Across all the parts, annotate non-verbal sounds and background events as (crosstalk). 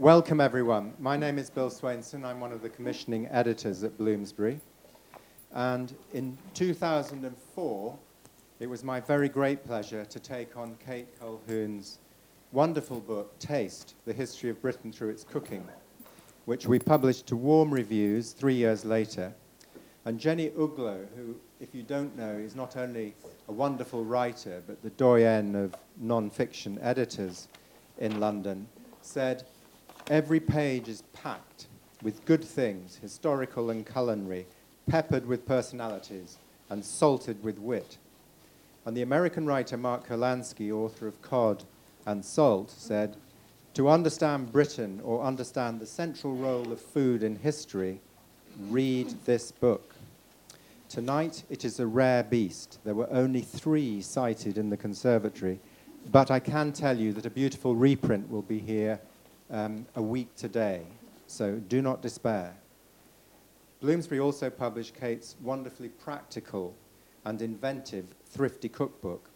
Welcome, everyone. My name is Bill Swainson. I'm one of the commissioning editors at Bloomsbury. And in 2004, it was my very great pleasure to take on Kate Colquhoun's wonderful book, Taste The History of Britain Through Its Cooking, which we published to warm reviews three years later. And Jenny Uglow, who, if you don't know, is not only a wonderful writer, but the doyen of non fiction editors in London, said, Every page is packed with good things, historical and culinary, peppered with personalities, and salted with wit. And the American writer Mark Kurlansky, author of Cod and Salt, said, To understand Britain or understand the central role of food in history, read this book. Tonight, it is a rare beast. There were only three cited in the conservatory, but I can tell you that a beautiful reprint will be here um, a week today, so do not despair. Bloomsbury also published Kate's wonderfully practical and inventive Thrifty Cookbook.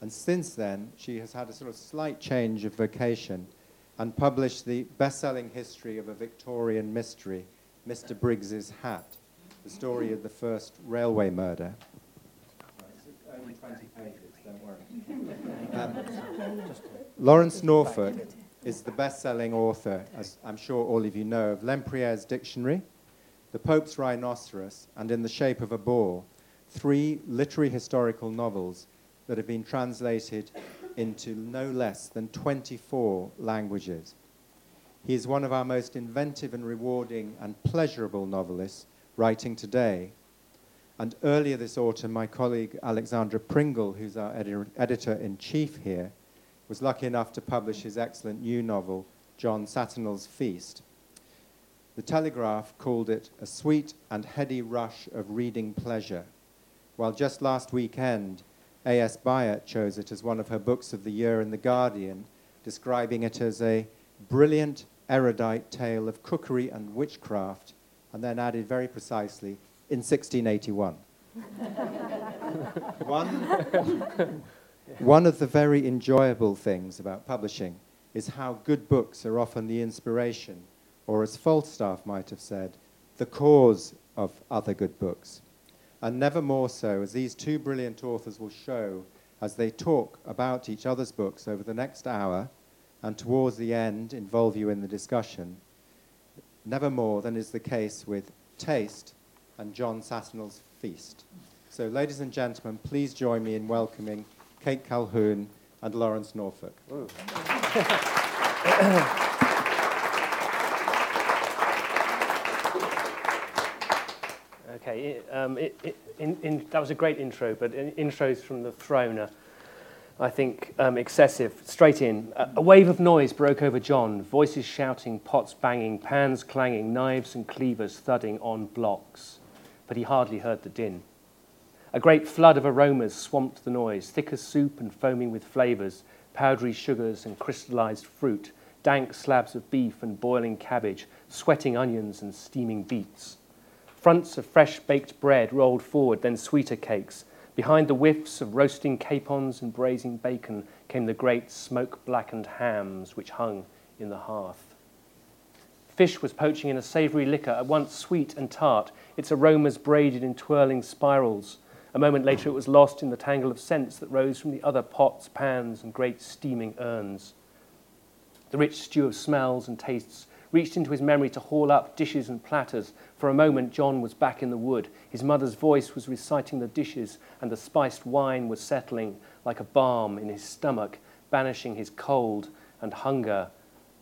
And since then, she has had a sort of slight change of vocation and published the best selling history of a Victorian mystery, Mr. Briggs's Hat, the story of the first railway murder. Only 20 pages, don't worry. Um, Lawrence Norfolk is the best-selling author, as I'm sure all of you know, of Lempriere's Dictionary, The Pope's Rhinoceros, and In the Shape of a Boar, three literary historical novels that have been translated into no less than 24 languages. He is one of our most inventive and rewarding and pleasurable novelists writing today. And earlier this autumn, my colleague Alexandra Pringle, who's our editor in chief here, was lucky enough to publish his excellent new novel, John Saturnall's Feast. The Telegraph called it a sweet and heady rush of reading pleasure, while just last weekend, A.S. Byatt chose it as one of her books of the year in The Guardian, describing it as a brilliant, erudite tale of cookery and witchcraft, and then added very precisely, in 1681. (laughs) one, one of the very enjoyable things about publishing is how good books are often the inspiration, or as Falstaff might have said, the cause of other good books. And never more so, as these two brilliant authors will show as they talk about each other's books over the next hour and towards the end involve you in the discussion, never more than is the case with Taste and John Saturnall's Feast. So, ladies and gentlemen, please join me in welcoming Kate Colquhoun, and Lawrence Norfolk. okay, um, it, it, in, in, that was a great intro, but in, intros from the throne are, I think, um, excessive. Straight in. A, a wave of noise broke over John, voices shouting, pots banging, pans clanging, knives and cleavers thudding on blocks. But he hardly heard the din. A great flood of aromas swamped the noise, thick as soup and foaming with flavours, powdery sugars and crystallized fruit, dank slabs of beef and boiling cabbage, sweating onions and steaming beets. Fronts of fresh baked bread rolled forward, then sweeter cakes. Behind the whiffs of roasting capons and braising bacon came the great smoke blackened hams which hung in the hearth. Fish was poaching in a savoury liquor, at once sweet and tart, its aromas braided in twirling spirals. A moment later, it was lost in the tangle of scents that rose from the other pots, pans, and great steaming urns. The rich stew of smells and tastes reached into his memory to haul up dishes and platters. For a moment, John was back in the wood. His mother's voice was reciting the dishes, and the spiced wine was settling like a balm in his stomach, banishing his cold and hunger.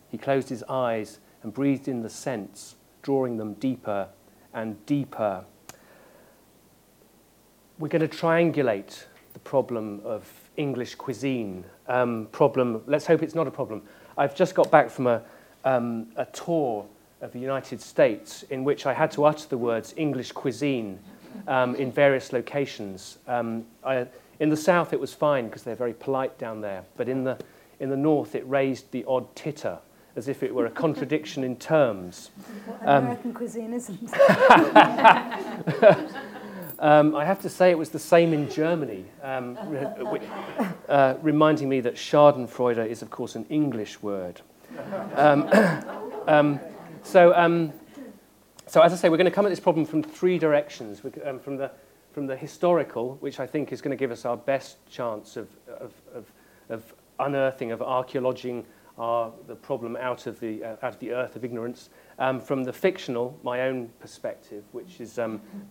He closed his eyes and breathed in the scents, drawing them deeper and deeper we're going to triangulate the problem of English cuisine. Um, problem, let's hope it's not a problem. I've just got back from a, um, a tour of the United States in which I had to utter the words English cuisine um, in various locations. Um, I, in the south, it was fine because they're very polite down there, but in the, in the north, it raised the odd titter as if it were a contradiction in terms. What American cuisine isn't. (laughs) (laughs) Um, I have to say it was the same in Germany, um, uh, reminding me that Schadenfreude is, of course, an English word. Um, (coughs) Um, so, um, so as I say, we're going to come at this problem from three directions. Um, from the from the historical, which I think is going to give us our best chance of of, of, of unearthing, of archaeologing our, the problem out of the uh, out of the earth of ignorance. From the fictional, my own perspective, which is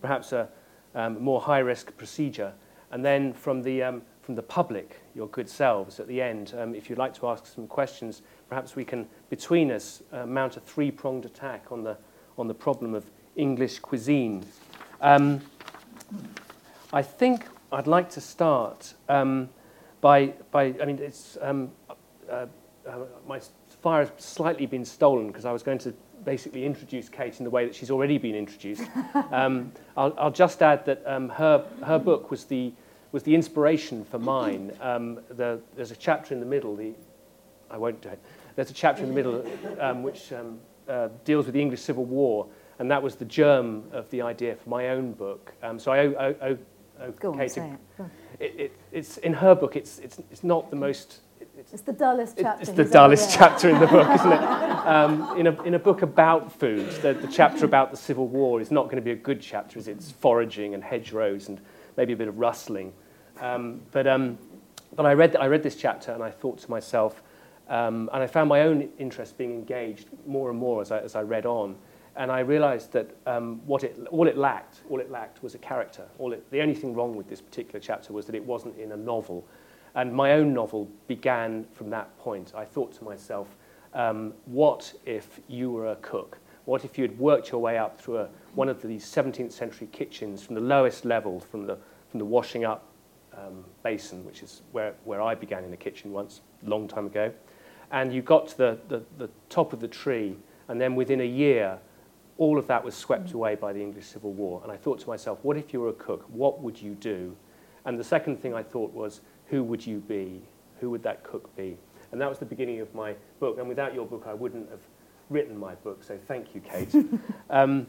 perhaps a um, more high-risk procedure. And then from the, um, from the public, your good selves, at the end, um, if you'd like to ask some questions, perhaps we can, between us, uh, mount a three-pronged attack on the, on the problem of English cuisine. Um, I think I'd like to start um, by, by, I mean, it's, um, uh, uh, my fire has slightly been stolen because I was going to basically introduce Kate in the way that she's already been introduced. (laughs) um, I'll, I'll just add that um, her, her book was the was the inspiration for mine. Um, the, there's a chapter in the middle, the, I won't do it. There's a chapter in the middle um, which um, uh, deals with the English Civil War, and that was the germ of the idea for my own book. Um, so I owe, owe, owe, on, Kate say a, it. It, it, it's in her book. It's it's it's not the most. It's, it's the dullest chapter. It's the dullest chapter in the book, (laughs) isn't it? Um, in, a, in a book about food, the, the chapter about the Civil War is not going to be a good chapter, it? It's foraging and hedgerows and maybe a bit of rustling. Um, but, um, but I, read, I read this chapter and I thought to myself, um, and I found my own interest being engaged more and more as I, as I read on. And I realized that um, what it, all it lacked, all it lacked was a character. All it, the only thing wrong with this particular chapter was that it wasn't in a novel. And my own novel began from that point. I thought to myself, um, what if you were a cook? What if you had worked your way up through a, one of these 17th century kitchens from the lowest level, from the, from the washing up um, basin, which is where, where I began in the kitchen once, long time ago, and you got to the, the, the top of the tree, and then within a year, all of that was swept away by the English Civil War. And I thought to myself, what if you were a cook? What would you do? And the second thing I thought was, who would you be? Who would that cook be? And that was the beginning of my book. And without your book, I wouldn't have written my book. So thank you, Kate. (laughs) um,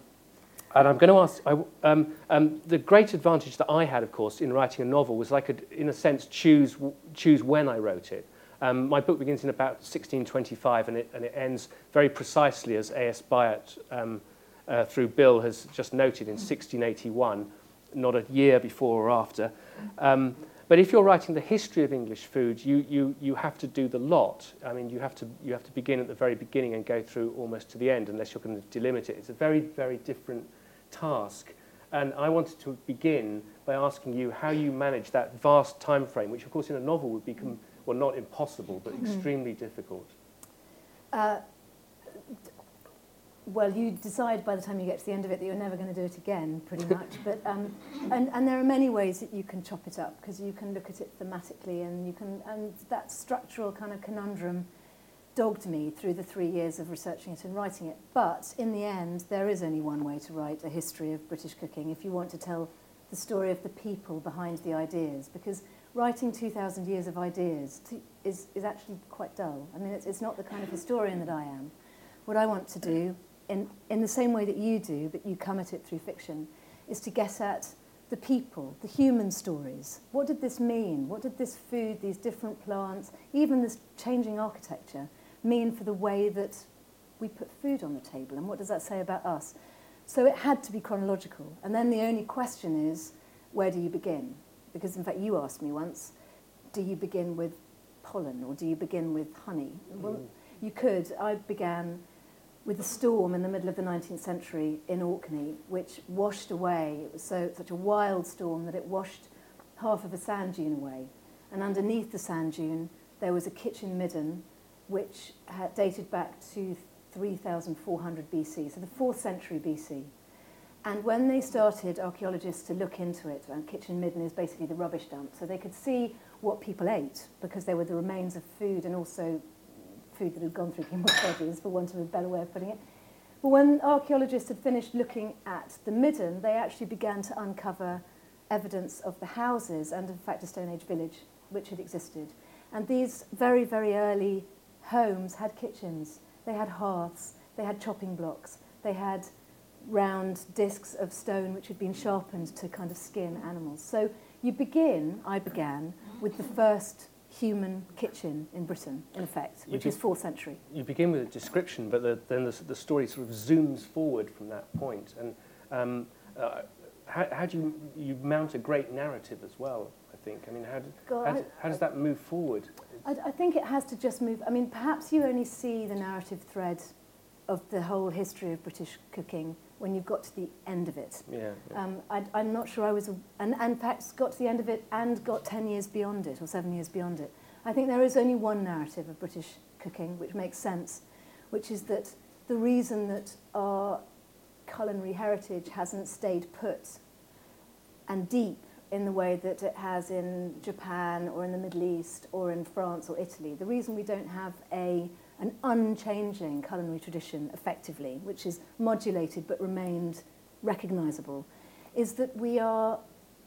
and I'm going to ask, I, um, um, the great advantage that I had, of course, in writing a novel was I could, in a sense, choose, choose when I wrote it. Um, my book begins in about 1625 and it, and it ends very precisely as A.S. Byatt, um, uh, through Bill, has just noted in 1681, not a year before or after. Um, But if you're writing the history of English food, you, you, you have to do the lot. I mean, you have, to, you have to begin at the very beginning and go through almost to the end, unless you're going to delimit it. It's a very, very different task. And I wanted to begin by asking you how you manage that vast time frame, which, of course, in a novel would be, well, not impossible, but mm-hmm. extremely difficult. Uh, well, you decide by the time you get to the end of it that you're never going to do it again, pretty much. but um, and, and there are many ways that you can chop it up because you can look at it thematically, and you can and that structural kind of conundrum dogged me through the three years of researching it and writing it. But in the end, there is only one way to write a history of British cooking if you want to tell the story of the people behind the ideas. Because writing 2,000 years of ideas to, is, is actually quite dull. I mean, it's, it's not the kind of historian that I am. What I want to do, in, in the same way that you do, but you come at it through fiction, is to get at the people, the human stories. What did this mean? What did this food, these different plants, even this changing architecture, mean for the way that we put food on the table and what does that say about us? So it had to be chronological. And then the only question is, where do you begin? Because in fact, you asked me once, do you begin with pollen or do you begin with honey? Mm. Well, you could. I began with a storm in the middle of the 19th century in Orkney, which washed away. It was so such a wild storm that it washed half of a sand dune away. And underneath the sand dune, there was a kitchen midden which had dated back to 3400 BC, so the 4th century BC. And when they started, archaeologists, to look into it, and kitchen midden is basically the rubbish dump, so they could see what people ate because there were the remains of food and also food that had gone through bodies, for want of a better way of putting it. But when archaeologists had finished looking at the midden, they actually began to uncover evidence of the houses and, in fact, a Stone Age village which had existed. And these very, very early homes had kitchens, they had hearths, they had chopping blocks, they had round discs of stone which had been sharpened to kind of skin animals. So you begin, I began, with the first human kitchen in Britain, in effect, which is fourth century. You begin with a description, but the, then the, the story sort of zooms forward from that point. And um, uh, how, how do you, you mount a great narrative as well, I think? I mean, how, do, God, how, do, how does that move forward? I, I think it has to just move. I mean, perhaps you only see the narrative thread of the whole history of British cooking when you've got to the end of it. Yeah. yeah. Um, I, I'm not sure I was, and, and perhaps got to the end of it and got 10 years beyond it or seven years beyond it. I think there is only one narrative of British cooking which makes sense, which is that the reason that our culinary heritage hasn't stayed put and deep in the way that it has in Japan or in the Middle East or in France or Italy. The reason we don't have a, an unchanging culinary tradition effectively, which is modulated but remained recognizable, is that we are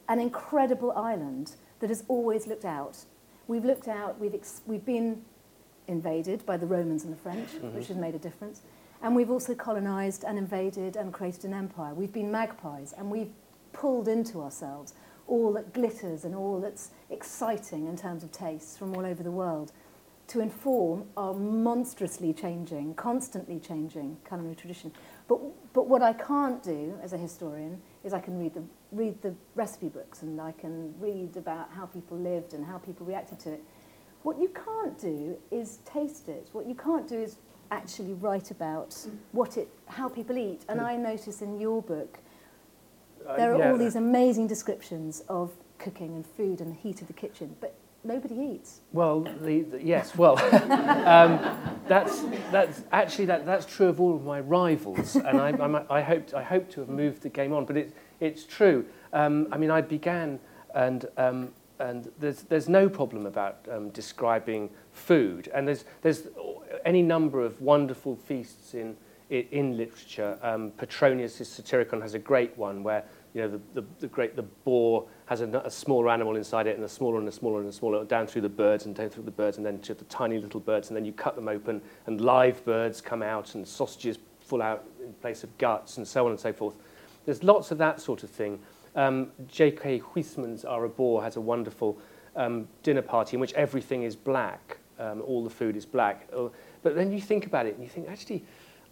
an incredible island that has always looked out. We've looked out, we've, ex- we've been invaded by the Romans and the French, mm-hmm. which has made a difference. And we've also colonized and invaded and created an empire. We've been magpies and we've pulled into ourselves all that glitters and all that's exciting in terms of tastes from all over the world to inform our monstrously changing, constantly changing culinary tradition. But, but what I can't do as a historian is I can read the, read the recipe books and I can read about how people lived and how people reacted to it. What you can't do is taste it. What you can't do is actually write about what it, how people eat. And I notice in your book, uh, there are uh, yeah. all these amazing descriptions of cooking and food and the heat of the kitchen, but nobody eats. Well, the, the, yes, well, (laughs) um, that's, that's actually that, that's true of all of my rivals, and I, I'm, I, hoped, I hope to have moved the game on, but it, it's true. Um, I mean, I began, and, um, and there's, there's no problem about um, describing food, and there's, there's any number of wonderful feasts in, in, in literature. Um, Petronius' Satyricon has a great one where you know, the, the, the great the boar has a, a smaller animal inside it and a smaller and a smaller and a smaller down through the birds and down through the birds and then to the tiny little birds and then you cut them open and live birds come out and sausages full out in place of guts and so on and so forth. There's lots of that sort of thing. Um, J.K. Huysmans Boar has a wonderful um, dinner party in which everything is black, um, all the food is black. Uh, but then you think about it and you think, actually,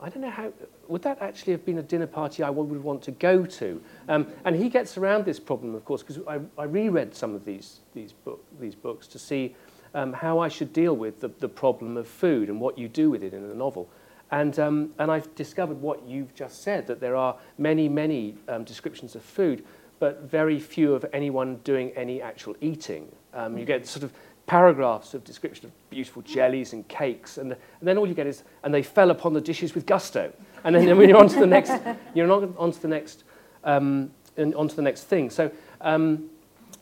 I don't know how, would that actually have been a dinner party I would want to go to? Um, and he gets around this problem, of course, because I, I reread some of these, these, book, these books to see um, how I should deal with the, the problem of food and what you do with it in a novel. And, um, and I've discovered what you've just said, that there are many, many um, descriptions of food, but very few of anyone doing any actual eating. Um, you get sort of paragraphs of description of beautiful jellies and cakes, and, and then all you get is, and they fell upon the dishes with gusto. And then when you're on to the next, (laughs) you're on, on to the next, um, and on to the next thing. So, um,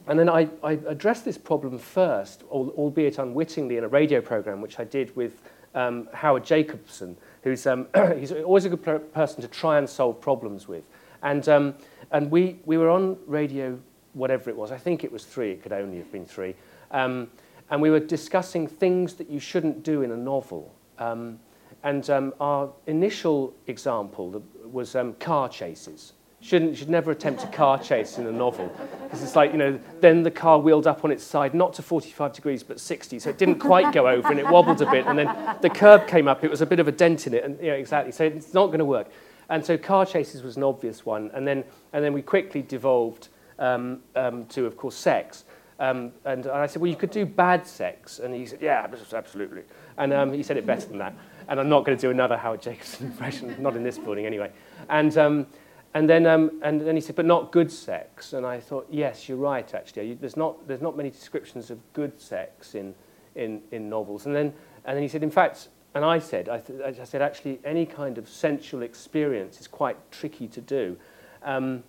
and then I, I addressed this problem first, albeit unwittingly, in a radio program, which I did with um, Howard Jacobson, who's um, (clears throat) he's always a good per- person to try and solve problems with. And, um, and we, we were on radio, whatever it was, I think it was three, it could only have been three. Um, and we were discussing things that you shouldn't do in a novel. Um, and um, our initial example was um, car chases. Shouldn't, should never attempt a car (laughs) chase in a novel. Because it's like, you know, then the car wheeled up on its side, not to 45 degrees, but 60. So it didn't quite go over and it wobbled a bit. And then the curb came up, it was a bit of a dent in it. And, yeah, exactly. So it's not going to work. And so car chases was an obvious one. And then, and then we quickly devolved um, um, to, of course, sex. Um, and I said, well, you could do bad sex. And he said, yeah, absolutely. And um, he said it better than that. And I'm not going to do another Howard Jacobson (laughs) impression, not in this building anyway. And, um, and, then, um, and then he said, but not good sex. And I thought, yes, you're right, actually. You, there's, not, there's not many descriptions of good sex in, in, in novels. And then, and then he said, in fact, and I said, I, th- I said, actually, any kind of sensual experience is quite tricky to do. Um,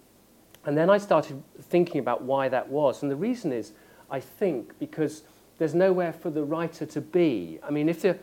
and then I started thinking about why that was. And the reason is, I think, because there's nowhere for the writer to be. I mean, if the,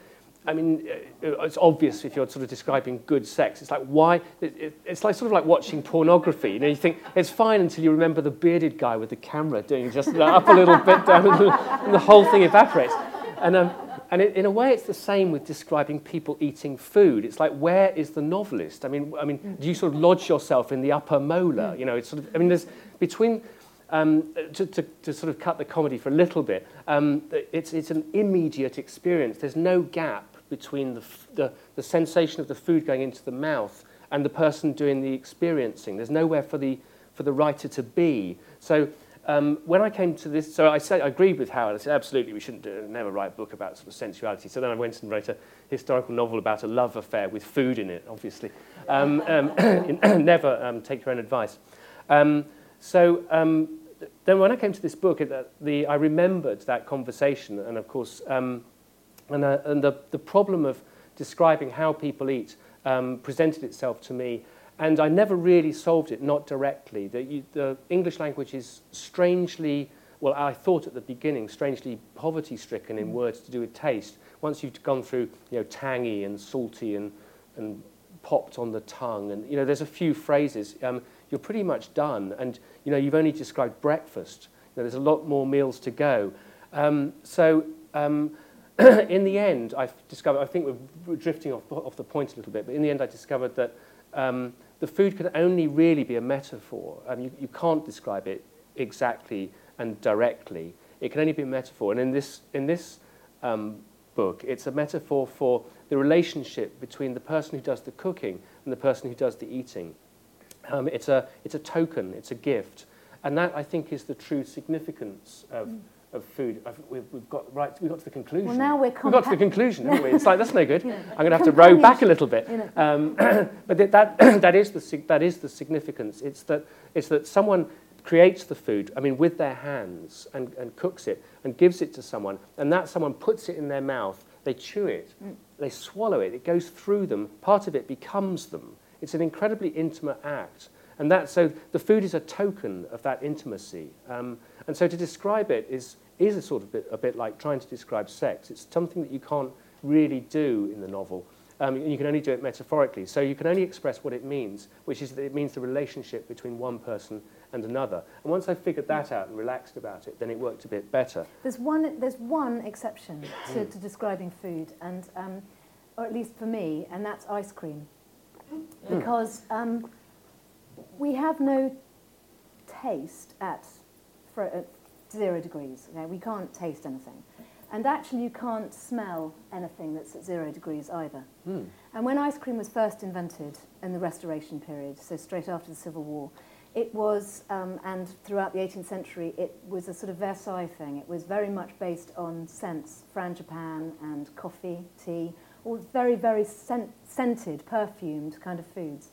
I mean, uh, it's obvious if you're sort of describing good sex. It's like, why? It, it, it's like sort of like watching pornography. You know, you think it's fine until you remember the bearded guy with the camera doing just up a little (laughs) bit, down, and the whole thing evaporates. And, um, and it, in a way, it's the same with describing people eating food. It's like, where is the novelist? I mean, I mean, do you sort of lodge yourself in the upper molar? You know, it's sort of. I mean, there's between um, to, to, to sort of cut the comedy for a little bit, um, it's, it's an immediate experience. There's no gap between the, the, the sensation of the food going into the mouth and the person doing the experiencing. There's nowhere for the, for the writer to be. So um, when I came to this, so I, said, I agreed with Howard. I said, absolutely, we shouldn't do, never write a book about sort of sensuality. So then I went and wrote a historical novel about a love affair with food in it, obviously. Um, um, (coughs) (coughs) never um, take your own advice. Um, So um, then when I came to this book, it, uh, the, I remembered that conversation, and of course, um, and, uh, and the, the problem of describing how people eat um, presented itself to me, and I never really solved it, not directly. The, you, the English language is strangely, well, I thought at the beginning, strangely poverty-stricken in mm. words to do with taste. Once you've gone through, you know, tangy and salty and, and popped on the tongue, and, you know, there's a few phrases. Um, you're pretty much done. And, you know, you've only described breakfast. You know, there's a lot more meals to go. Um, so, um, (clears throat) in the end, I've discovered, I think we're, drifting off, off the point a little bit, but in the end I discovered that um, the food can only really be a metaphor. Um, you, you can't describe it exactly and directly. It can only be a metaphor. And in this, in this um, book, it's a metaphor for the relationship between the person who does the cooking and the person who does the eating. Um, it's, a, it's a token, it's a gift. And that, I think, is the true significance of, mm of food. I've, we've, we've, got right. We got to the conclusion. Well, now we're we got to the conclusion, haven't we? (laughs) It's like that's no good. know, I'm going to have to row back a little bit. You know. um, (clears throat) but that that (clears throat) is the that is the significance. It's that it's that someone creates the food. I mean, with their hands and, and cooks it and gives it to someone, and that someone puts it in their mouth. They chew it. Mm. They swallow it. It goes through them. Part of it becomes them. It's an incredibly intimate act. And that, so the food is a token of that intimacy. Um, and so to describe it is, is a sort of bit, a bit like trying to describe sex. It's something that you can't really do in the novel. Um, and you can only do it metaphorically. So you can only express what it means, which is that it means the relationship between one person and another. And once I figured that out and relaxed about it, then it worked a bit better. There's one, there's one exception to, to describing food, and, um, or at least for me, and that's ice cream. Hmm. Because um, we have no taste at, for, at zero degrees. Okay? We can't taste anything. And actually, you can't smell anything that's at zero degrees either. Mm. And when ice cream was first invented in the Restoration period, so straight after the Civil War, it was, um, and throughout the 18th century, it was a sort of Versailles thing. It was very much based on scents, frangipane and coffee, tea, very, very scent- scented, perfumed kind of foods.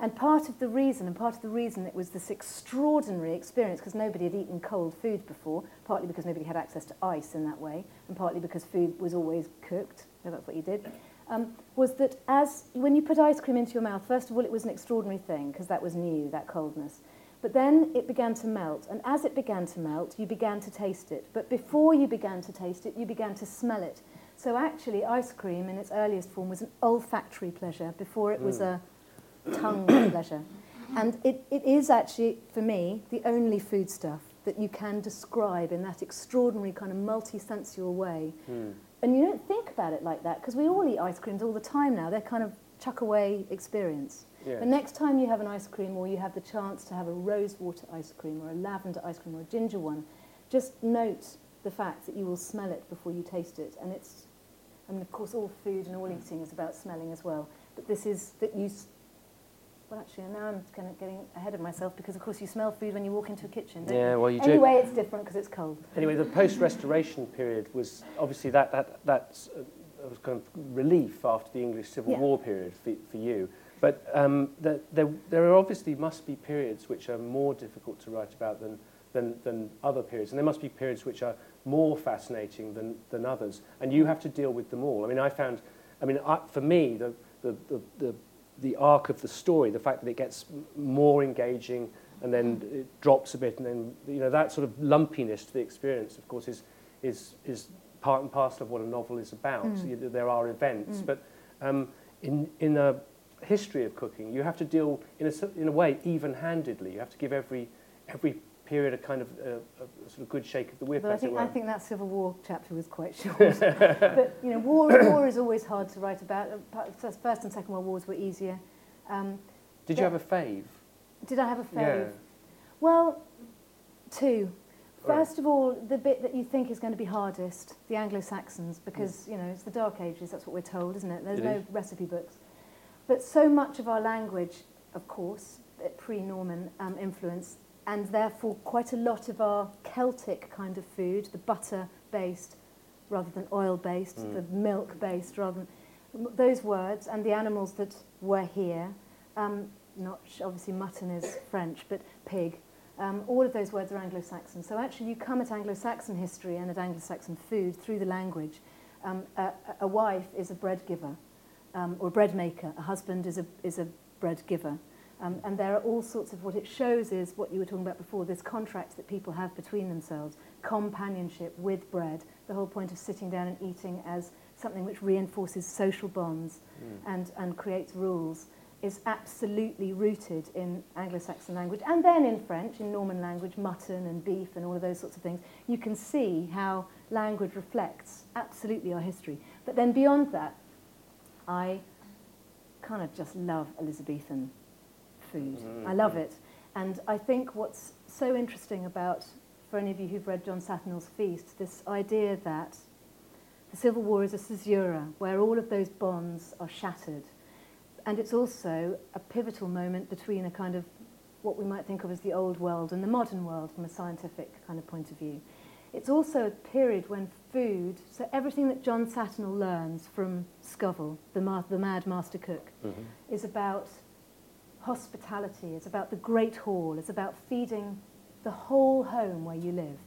And part of the reason, and part of the reason it was this extraordinary experience, because nobody had eaten cold food before, partly because nobody had access to ice in that way, and partly because food was always cooked, so that's what you did, um, was that as when you put ice cream into your mouth, first of all, it was an extraordinary thing, because that was new, that coldness. But then it began to melt, and as it began to melt, you began to taste it. But before you began to taste it, you began to smell it. So actually, ice cream in its earliest form was an olfactory pleasure before it was mm. a tongue (coughs) pleasure. And it, it is actually, for me, the only foodstuff that you can describe in that extraordinary kind of multi-sensual way. Mm. And you don't think about it like that because we all eat ice creams all the time now. They're kind of chuck away experience. Yes. But next time you have an ice cream or you have the chance to have a rose water ice cream or a lavender ice cream or a ginger one, just note the fact that you will smell it before you taste it. And it's, I mean, of course, all food and all eating is about smelling as well. But this is that you well, actually, now I'm kind of getting ahead of myself because, of course, you smell food when you walk into a kitchen. yeah, you? well, you anyway, do. Anyway, it's different because it's cold. Anyway, the post-restoration period was obviously that that that's uh, was kind of relief after the English Civil yeah. War period for, for you. But um, the, there, there are obviously must be periods which are more difficult to write about than, than, than other periods. And there must be periods which are more fascinating than, than others. And you have to deal with them all. I mean, I found, I mean, I, for me, the, the, the, the, the arc of the story, the fact that it gets more engaging and then it drops a bit, and then, you know, that sort of lumpiness to the experience, of course, is, is, is part and parcel of what a novel is about. Mm. You, there are events, mm. but um, in, in a history of cooking, you have to deal, in a, in a way, even-handedly. You have to give every, every period a kind of uh, a sort of good shake of the whip. But I think, I think that Civil War chapter was quite (laughs) short. but you know, war, war is always hard to write about. First and Second World Wars were easier. Um, did you have a fave? Did I have a fave? Yeah. Well, Two. First of all, the bit that you think is going to be hardest, the Anglo-Saxons, because you know it's the Dark Ages. That's what we're told, isn't it? There's It no is. recipe books, but so much of our language, of course, uh, pre-Norman um, influence, and therefore quite a lot of our Celtic kind of food, the butter-based rather than oil-based, Mm. the milk-based rather than those words, and the animals that were here. Um, not sh- obviously mutton is French, but pig. Um, all of those words are Anglo-Saxon. So actually, you come at Anglo-Saxon history and at Anglo-Saxon food through the language. Um, a, a wife is a bread giver, um, or a bread maker. A husband is a is a bread giver. Um, and there are all sorts of what it shows is what you were talking about before. This contract that people have between themselves, companionship with bread. The whole point of sitting down and eating as something which reinforces social bonds and and creates rules is absolutely rooted in Anglo-Saxon language and then in French, in Norman language, mutton and beef and all of those sorts of things. You can see how language reflects absolutely our history. But then beyond that, I kind of just love Elizabethan food. Mm. I love it. And I think what's so interesting about, for any of you who've read John Saturnall's Feast, this idea that the Civil War is a caesura where all of those bonds are shattered and it's also a pivotal moment between a kind of what we might think of as the old world and the modern world from a scientific kind of point of view. It's also a period when food, so everything that John Saturnall learns from Scovell, the, ma- the mad master cook, mm-hmm. is about hospitality, it's about the great hall, it's about feeding the whole home where you live.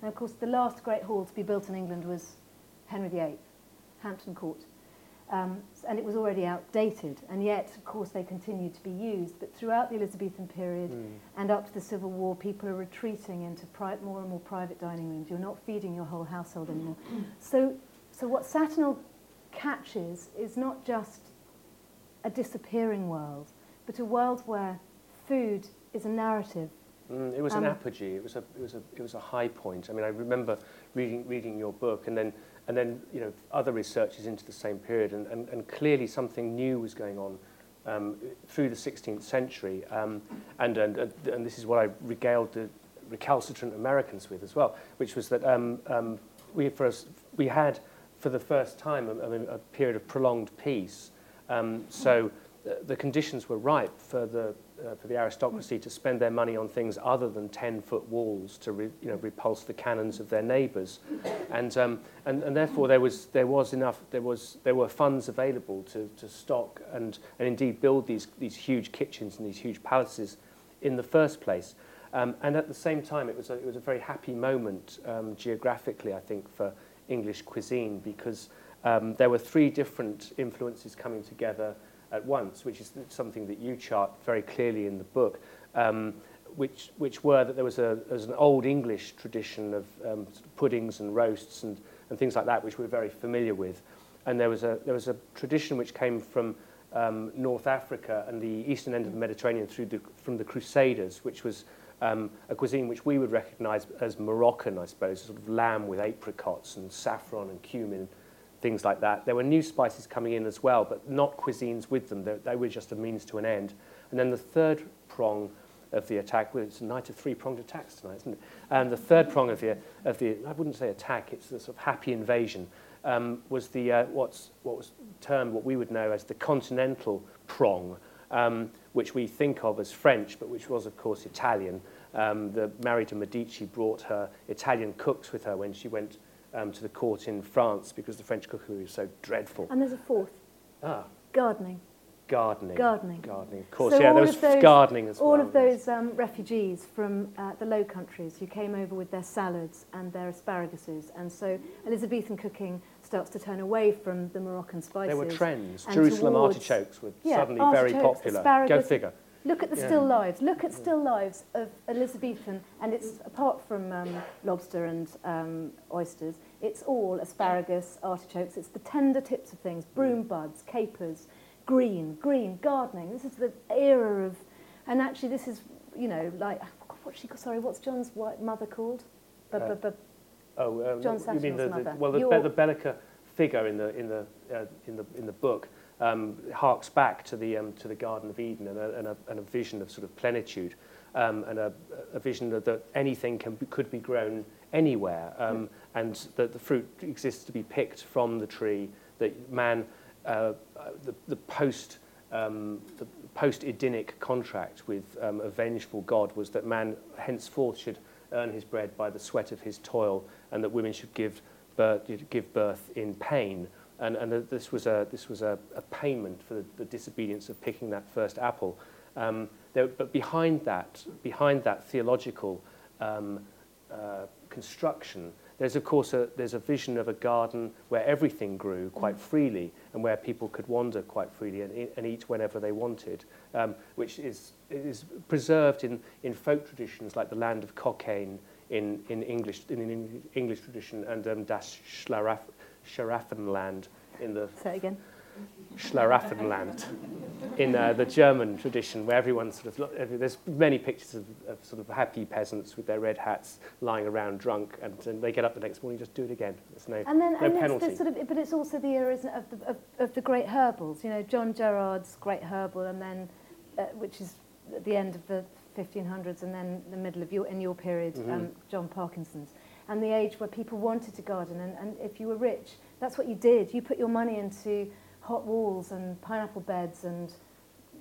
And of course, the last great hall to be built in England was Henry VIII, Hampton Court. Um, and it was already outdated, and yet, of course, they continued to be used. But throughout the Elizabethan period and up to the Civil War, people are retreating into pri- more and more private dining rooms. You're not feeding your whole household anymore. So, so what Saturnall catches is not just a disappearing world, but a world where food is a narrative. Mm, it was um, an apogee. It was a it was a it was a high point. I mean, I remember reading reading your book, and then and then you know other researches into the same period, and and, and clearly something new was going on. Um, through the 16th century, um, and, and and this is what I regaled the recalcitrant Americans with as well, which was that um, um, we for us, we had for the first time a, a, a period of prolonged peace. Um, so the conditions were ripe for the uh, for the aristocracy to spend their money on things other than 10-foot walls to re, you know repulse the cannons of their neighbors. And um and and therefore there was there was enough there was there were funds available to to stock and and indeed build these these huge kitchens and these huge palaces in the first place. Um and at the same time it was a, it was a very happy moment um geographically I think for English cuisine because um there were three different influences coming together at once, which is something that you chart very clearly in the book, um, which, which were that there was, a, there was an old English tradition of um, sort of puddings and roasts and, and things like that, which we're very familiar with. And there was a, there was a tradition which came from um, North Africa and the eastern end of the Mediterranean through the, from the Crusaders, which was um, a cuisine which we would recognize as Moroccan, I suppose, sort of lamb with apricots and saffron and cumin things like that. There were new spices coming in as well, but not cuisines with them. They, they were just a means to an end. And then the third prong of the attack, well, it's a night of three-pronged attacks tonight, isn't it? And the third prong of the, of the I wouldn't say attack, it's the sort of happy invasion, um, was the, uh, what's, what was termed, what we would know as the continental prong, um, which we think of as French, but which was, of course, Italian. Um, the Marie de Medici brought her Italian cooks with her when she went um, to the court in France because the French cookery is so dreadful. And there's a fourth. Ah. Gardening. Gardening. Gardening. Gardening, of course. So yeah, there was those, gardening as all well. All of those um, refugees from uh, the Low Countries who came over with their salads and their asparaguses. And so Elizabethan cooking starts to turn away from the Moroccan spices. There were trends. Jerusalem towards, artichokes were yeah, suddenly artichokes, very popular. Go figure. Look at the Yeah. still lives. Look at still lives of Elizabethan, and it's apart from um, lobster and um, oysters, it's all asparagus, artichokes. It's the tender tips of things: broom buds, capers, green, green gardening. This is the era of, and actually, this is you know like what's she? Sorry, what's John's white mother called? Bu- Uh, bu- Oh, um, John you mean the, mother. well, the, Your- the Bellica figure in the in the uh, in the in the book um, harks back to the um, to the Garden of Eden and a, and a, and a vision of sort of plenitude. um, and a, a vision that, that anything can be, could be grown anywhere, um, and that the fruit exists to be picked from the tree. That man, uh, the, the post um, the post-Edenic contract with um, a vengeful God was that man henceforth should earn his bread by the sweat of his toil, and that women should give birth, give birth in pain. and, and this was a this was a, a payment for the, the disobedience of picking that first apple. Um, there, but behind that, behind that theological um, uh, construction, there's of course a, there's a vision of a garden where everything grew quite mm. freely and where people could wander quite freely and, e-, and eat whenever they wanted, um, which is, is preserved in, in folk traditions like the land of cocaine in, in English in, in English tradition and um, Das Schlaraff, Schlaraffenland in the... Say again. Schlaraffenland in uh, the German tradition, where everyone sort of, there's many pictures of, of, sort of happy peasants with their red hats lying around drunk, and, and they get up the next morning, just do it again. There's no, and then, no and penalty. It's the sort of, but it's also the era of, the, of, of the great herbals. You know, John Gerard's Great Herbal, and then, uh, which is at the end of the 1500s, and then the middle of your, in your period, mm -hmm. um, John Parkinson's, and the age where people wanted to garden. And, and if you were rich, that's what you did. You put your money into hot walls and pineapple beds and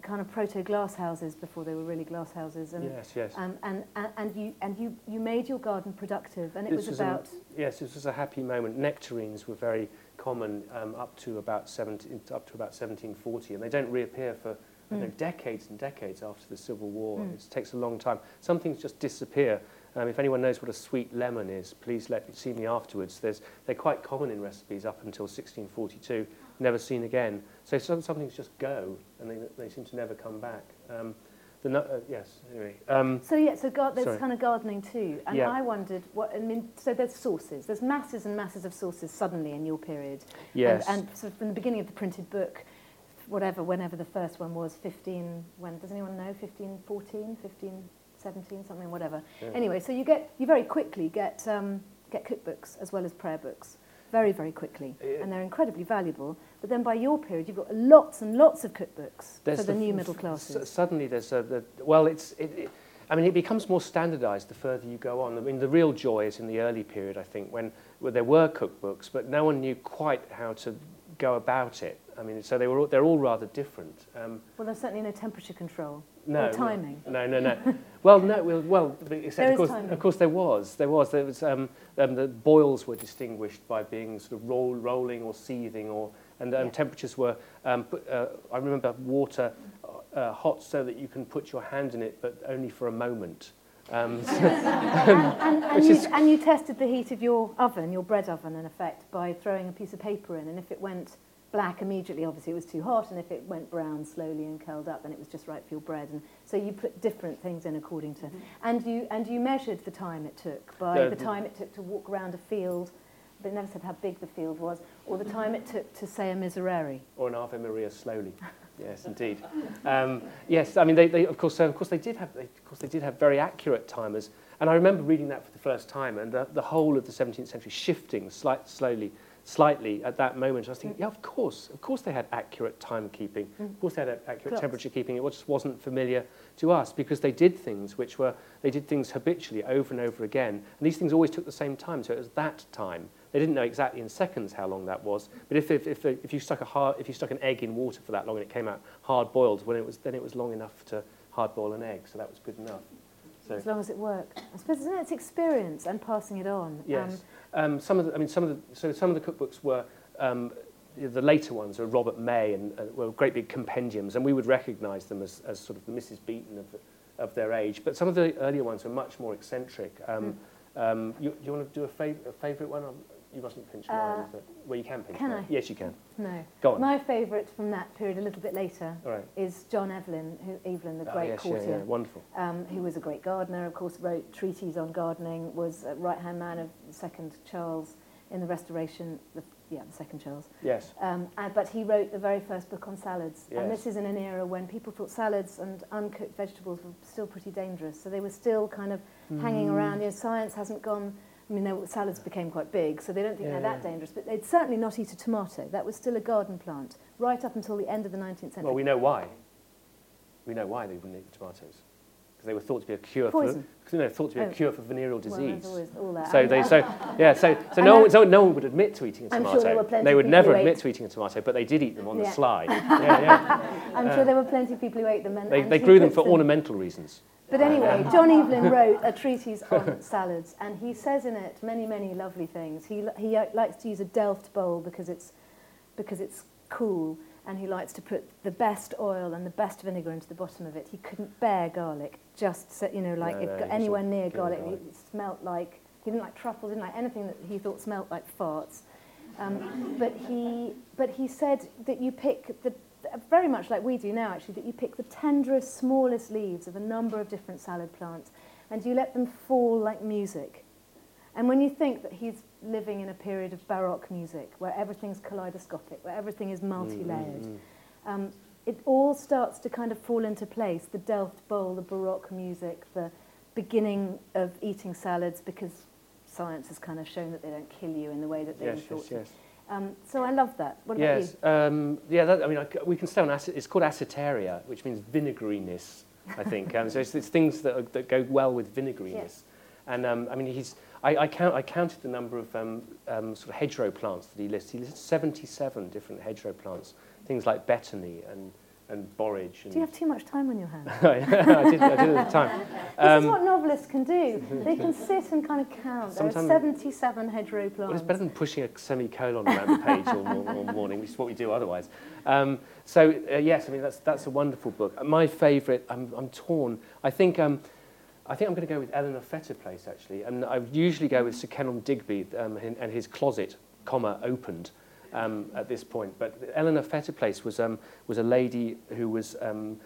kind of proto glass houses before they were really glass houses and yes, yes. Um, and, and and you and you you made your garden productive and it this was, was about a, yes this was a happy moment nectarines were very common um, up to about 17 up to about 1740 and they don't reappear for mm. know, decades and decades after the civil war mm. it takes a long time some things just disappear Um, if anyone knows what a sweet lemon is, please let me see me afterwards. There's, they're quite common in recipes up until 1642, never seen again. So some, some things just go, and they, they seem to never come back. Um, the no, uh, yes, anyway. Um, so yeah, so gar- there's sorry. kind of gardening too, and yeah. I wondered what I mean. So there's sources, there's masses and masses of sources suddenly in your period. Yes. And, and sort of from the beginning of the printed book, whatever, whenever the first one was, 15. When does anyone know? 1514, 15. 14, 15 17, something, whatever. Yeah. Anyway, so you get, you very quickly get, um, get cookbooks as well as prayer books very, very quickly. And they're incredibly valuable. But then by your period, you've got lots and lots of cookbooks there's for the, the new middle classes. suddenly there's a, the, well, it's, it, it, I mean, it becomes more standardized the further you go on. I mean, the real joy is in the early period, I think, when, when there were cookbooks, but no one knew quite how to go about it. I mean, so they were all, they're all rather different. Um, well, there's certainly no temperature control no, or timing. No, no, no. well, no, well, well except of course, of course there was. There was. There was. Um, um, the boils were distinguished by being sort of roll, rolling or seething, or and um, yeah. temperatures were. Um, put, uh, I remember water uh, hot so that you can put your hand in it, but only for a moment. Um, (laughs) so, and, and, and, you, and you tested the heat of your oven, your bread oven, in effect, by throwing a piece of paper in, and if it went black immediately, obviously it was too hot, and if it went brown slowly and curled up, then it was just right for your bread. And so you put different things in according to, mm -hmm. and you and you measured the time it took by yeah, the time it took to walk around a field, but it never said how big the field was, or the time it took to say a miserere. Or an Ave Maria slowly. yes, indeed. Um, yes, I mean, they, they, of course, so of course, they did have, they, of course, they did have very accurate timers, and I remember reading that for the first time, and the, the whole of the 17th century shifting slight, slowly slightly at that moment. I was thinking, mm. yeah, of course, of course they had accurate timekeeping. Mm. Of course they had accurate temperature keeping. It just wasn't familiar to us because they did things which were, they did things habitually over and over again. And these things always took the same time. So it was that time. They didn't know exactly in seconds how long that was. But if, if, if, if, you, stuck a hard, if you stuck an egg in water for that long and it came out hard boiled, when it was, then it was long enough to hard boil an egg. So that was good enough. So. As long as it worked. I suppose, isn't it? It's experience and passing it on. Yes. Um, um, some of the, I mean, some of the, so some of the cookbooks were, um, the later ones were Robert May and uh, were great big compendiums, and we would recognise them as, as sort of the Mrs. Beaton of, of their age. But some of the earlier ones were much more eccentric. Um, mm. um, you, do you want to do a, fav a favourite one? You mustn't pinch uh, mine, but, well, you can pinch can mine. I? Yes, you can. No. Go on. My favourite from that period, a little bit later, right. is John Evelyn, who, Evelyn, the oh, great yes, courtier. Yeah. Wonderful. Um, who was a great gardener, of course, wrote treatises on gardening, was a right-hand man of the second Charles in the Restoration, the, yeah, the second Charles. Yes. Um, and, but he wrote the very first book on salads. Yes. And this is in an era when people thought salads and uncooked vegetables were still pretty dangerous. So they were still kind of mm. hanging around. You know, science hasn't gone I mean, were, salads became quite big, so they don't think yeah. they're that dangerous. But they'd certainly not eat a tomato. That was still a garden plant, right up until the end of the 19th century. Well, we know why. We know why they wouldn't eat the tomatoes. because they were thought to be a cure Poison. for no, thought to be a Oh. cure for venereal disease. there's all that. So they, uh, so yeah, so (laughs) so no one, no one would admit to eating a I'm tomato. sure there were plenty they would never admit ate- to eating a tomato, but they did eat them on the Yeah. sly. (laughs) yeah, yeah. I'm sure there were plenty of people who ate them. And, They, and they grew them for ornamental reasons. But anyway, (laughs) John Evelyn wrote a treatise on (laughs) salads, and he says in it many, many lovely things. He, he likes to use a Delft bowl because it's, because it's cool, and he likes to put the best oil and the best vinegar into the bottom of it. He couldn't bear garlic, just, so, you know, like No, if no, got anywhere near garlic, garlic. it smelt like, he didn't like truffle, didn't like anything that he thought smelt like farts. Um, but, he, but he said that you pick the, very much like we do now actually, that you pick the tenderest, smallest leaves of a number of different salad plants and you let them fall like music. And when you think that he's living in a period of Baroque music, where everything's kaleidoscopic, where everything is multi-layered, Mm, um, it all starts to kind of fall into place. The Delft bowl, the Baroque music, the beginning of eating salads because science has kind of shown that they don't kill you in the way that they Yes, were thought yes, to. yes. Um, so I love that. What about yes. you? Um, yeah, that, I mean, I, we can stay on, acid, it's called aceteria, which means vinegariness, I think. (laughs) um, so it's, it's things that, are, that go well with vinegariness. Yes. And um, I mean, he's, I, I, count, I counted the number of um, um, sort of hedgerow plants that he lists. He lists 77 different hedgerow plants, things like betony and and borage. And Do you have too much time on your hands? (laughs) I, did, I did at the time. This is Um, what novelists can do. They can (laughs) sit and kind of count. There are 77 hedgerow Well, it's better than pushing a semicolon around the page all, mor- all morning, which is what we do otherwise. Um, so, uh, yes, I mean, that's, that's a wonderful book. My favourite, I'm, I'm torn. I think, um, I think I'm going to go with Eleanor Fettiplace, actually. And I usually go with Sir Kenelm Digby um, and his closet, comma, opened um, at this point. But Eleanor Fettiplace was, um, was a lady who was, um,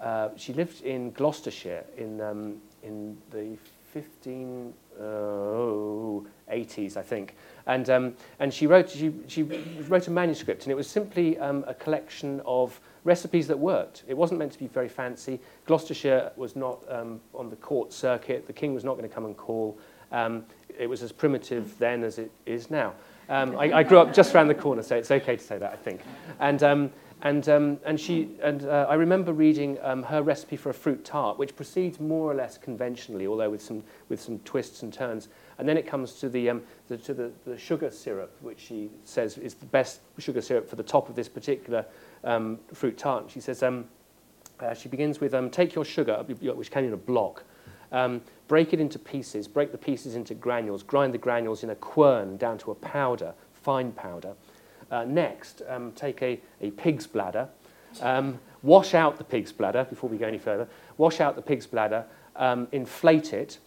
uh, she lived in Gloucestershire in, um, in the 15, oh, 80s, I think. And, um, and she, wrote, she, she wrote a manuscript, and it was simply um, a collection of recipes that worked. It wasn't meant to be very fancy. Gloucestershire was not um, on the court circuit. The king was not going to come and call. Um, it was as primitive then as it is now. Um, I, I grew up just around the corner, so it's okay to say that, I think. And, um, and, um, and, she, and uh, I remember reading um, her recipe for a fruit tart, which proceeds more or less conventionally, although with some, with some twists and turns. And then it comes to, the, um, the, to the, the sugar syrup, which she says is the best sugar syrup for the top of this particular um, fruit tart. And she says, um, uh, she begins with, um, take your sugar, which came in a block, um, break it into pieces, break the pieces into granules, grind the granules in a quern down to a powder, fine powder. Uh, next, um, take a, a pig's bladder, um, wash out the pig's bladder before we go any further, wash out the pig's bladder, um, inflate it,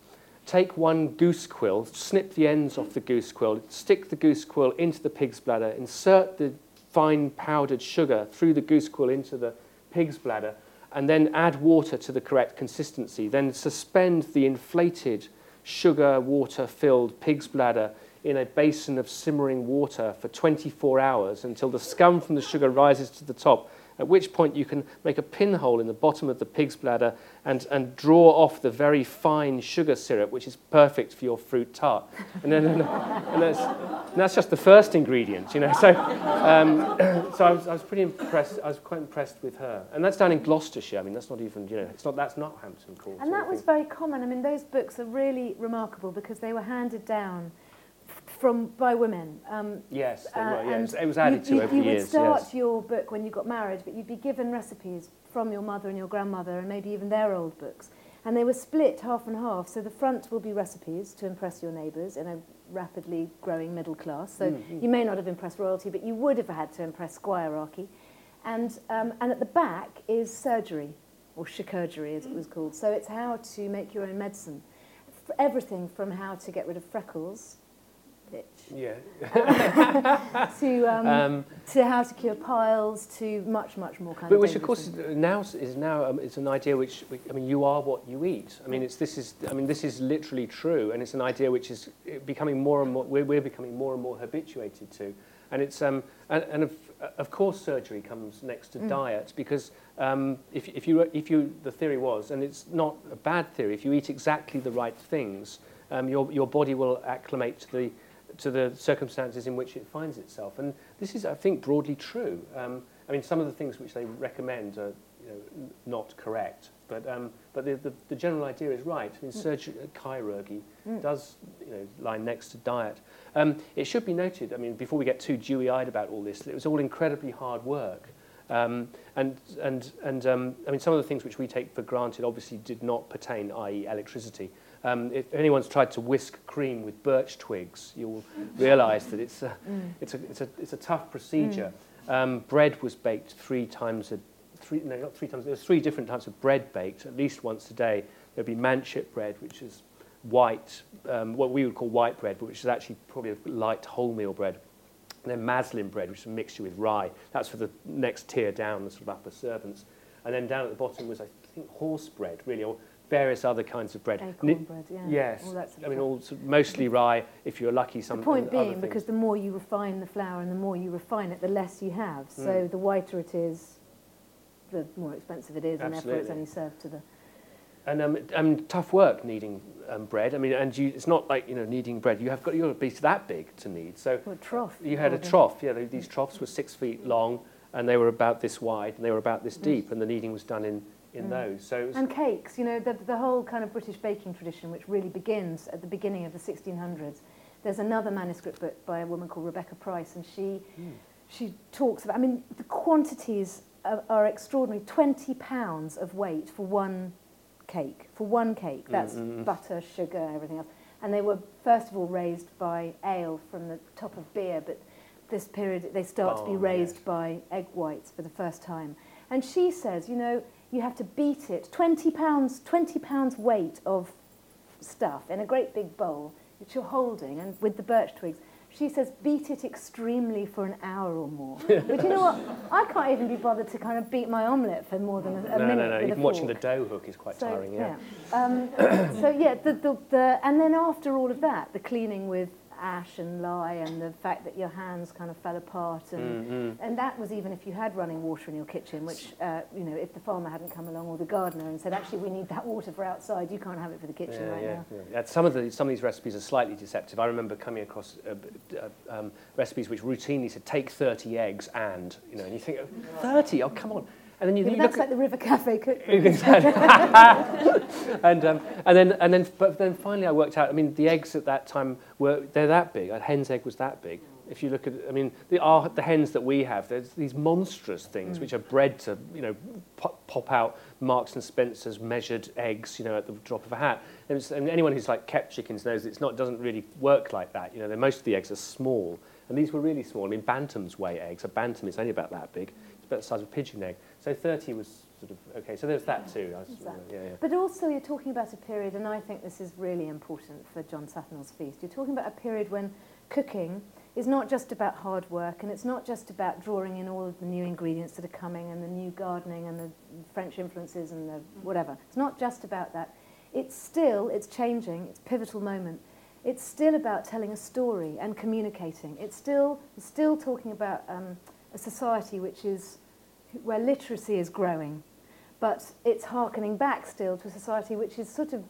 take one goose quill, snip the ends off the goose quill, stick the goose quill into the pig's bladder, insert the fine powdered sugar through the goose quill into the pig's bladder, and then add water to the correct consistency. Then suspend the inflated sugar water filled pig's bladder in a basin of simmering water for 24 hours until the scum from the sugar rises to the top, at which point you can make a pinhole in the bottom of the pig's bladder and, and draw off the very fine sugar syrup, which is perfect for your fruit tart. And, then, (laughs) and, that's, and that's just the first ingredient, you know. So, um, (coughs) so I, was, I was pretty impressed. I was quite impressed with her. And that's down in Gloucestershire. I mean, that's not even, you know, it's not, that's not Hampton Court. And that was very common. I mean, those books are really remarkable because they were handed down from by women. Um, Yes, uh, were, yes. It was added you, to you, over you the years. would start yes. your book when you got married, but you'd be given recipes from your mother and your grandmother, and maybe even their old books. And they were split half and half. So the front will be recipes to impress your neighbours in a rapidly growing middle class. So Mm, you may not have impressed royalty, but you would have had to impress squirearchy. And, um, and at the back is surgery, or chirurgery as it was called. So it's how to make your own medicine. F- everything from how to get rid of freckles, bitch, Yeah. (laughs) to, um, Um, to how to cure piles, to much, much more kind of. But of which, of course, things. now is now um, it's an idea which which- I mean, you are what you eat. I mean, it's this is I mean, this is literally true, and it's an idea which is becoming more and more. We're, we're becoming more and more habituated to, and it's um and, and of, of course surgery comes next to Mm. diet because um, if if you if you the theory was, and it's not a bad theory, if you eat exactly the right things, um, your your body will acclimate to the to the circumstances in which it finds itself. And this is, I think, broadly true. Um, I mean, some of the things which they recommend are, you know, n- not correct. But, um, but the, the, the general idea is right. I mean, surg- chirurgy Mm. does you know, lie next to diet. Um, it should be noted, I mean, before we get too dewy-eyed about all this, it was all incredibly hard work. Um, and and, and um, I mean, some of the things which we take for granted obviously did not pertain, i.e. electricity. Um, if anyone's tried to whisk cream with birch twigs, you'll realise that it's a, (laughs) Mm. it's, a, it's, a, it's a tough procedure. Um, bread was baked three times a three, no, not three times. There was three different types of bread baked, at least once a day. There'd be manchet bread, which is white, um, what we would call white bread, but which is actually probably a light wholemeal bread. And then maslin bread, which is a mixture with rye. That's for the next tier down, the sort of upper servants. And then down at the bottom was, I think, horse bread, really, or various other kinds of bread. Acorn bread, yeah. Yes, all that sort of I mean, all sort of mostly rye. If you're lucky, some the point being, because the more you refine the flour and the more you refine it, the less you have. So Mm. the whiter it is, the more expensive it is, and therefore it's only served to the. And um, um, tough work kneading um, bread. I mean, and you, it's not like you know kneading bread. You have got you're a piece that big to knead. So Well, trough. you had a trough. Yeah, these troughs were six feet long, and they were about this wide, and they were about this Mm. deep, and the kneading was done in in Mm. those. So And cakes, you know, the, the whole kind of British baking tradition, which really begins at the beginning of the 1600s. There's another manuscript book by a woman called Rebecca Price, and she, Mm. she talks about, I mean, the quantities are, are extraordinary. 20 pounds of weight for one cake, for one cake. That's Mm, mm. butter, sugar, everything else. And they were, first of all, raised by ale from the top of beer, but this period they start to be raised yes. by egg whites for the first time. And she says, you know, you have to beat it. 20 pounds, 20 pounds weight of stuff in a great big bowl which you're holding and with the birch twigs. She says, beat it extremely for an hour or more. (laughs) but you know what? I can't even be bothered to kind of beat my omelette for more than a, a no, minute no, no. with Even watching the dough hook is quite So, tiring. Yeah. Um, (coughs) so yeah, the, the, the, and then after all of that, the cleaning with ash and lye and the fact that your hands kind of fell apart and Mm, mm. and that was even if you had running water in your kitchen, which, uh, you know, if the farmer hadn't come along or the gardener and said, actually, we need that water for outside, you can't have it for the kitchen Yeah, right yeah, now. Yeah, Some of the some of these recipes are slightly deceptive. I remember coming across uh, uh, um, recipes which routinely said take 30 eggs and you know, and you think 30, oh come on, and then you, Yeah, you that's look like the River Cafe cookbook. (laughs) Exactly. (laughs) and, um, and then, and then, but then finally I worked out, I mean, the eggs at that time were, they're that big. A hen's egg was that big. If you look at, I mean, the, our, the hens that we have, there's these monstrous things Mm. which are bred to, you know, pop, pop out Marks and Spencer's measured eggs, you know, at the drop of a hat. And, and anyone who's like kept chickens knows it's not, doesn't really work like that. You know, most of the eggs are small. And these were really small. I mean, bantams weigh eggs. A bantam is only about that big. It's about the size of a pigeon egg. So 30 was sort of, okay, so there's that too. Was, exactly. yeah, yeah. But also you're talking about a period, and I think this is really important for John Saffnell's feast, you're talking about a period when cooking is not just about hard work and it's not just about drawing in all of the new ingredients that are coming and the new gardening and the French influences and the mm. whatever. It's not just about that. It's still, it's changing, it's pivotal moment. It's still about telling a story and communicating. It's still, still talking about um, a society which is where literacy is growing, but it's harkening back still to a society which is sort of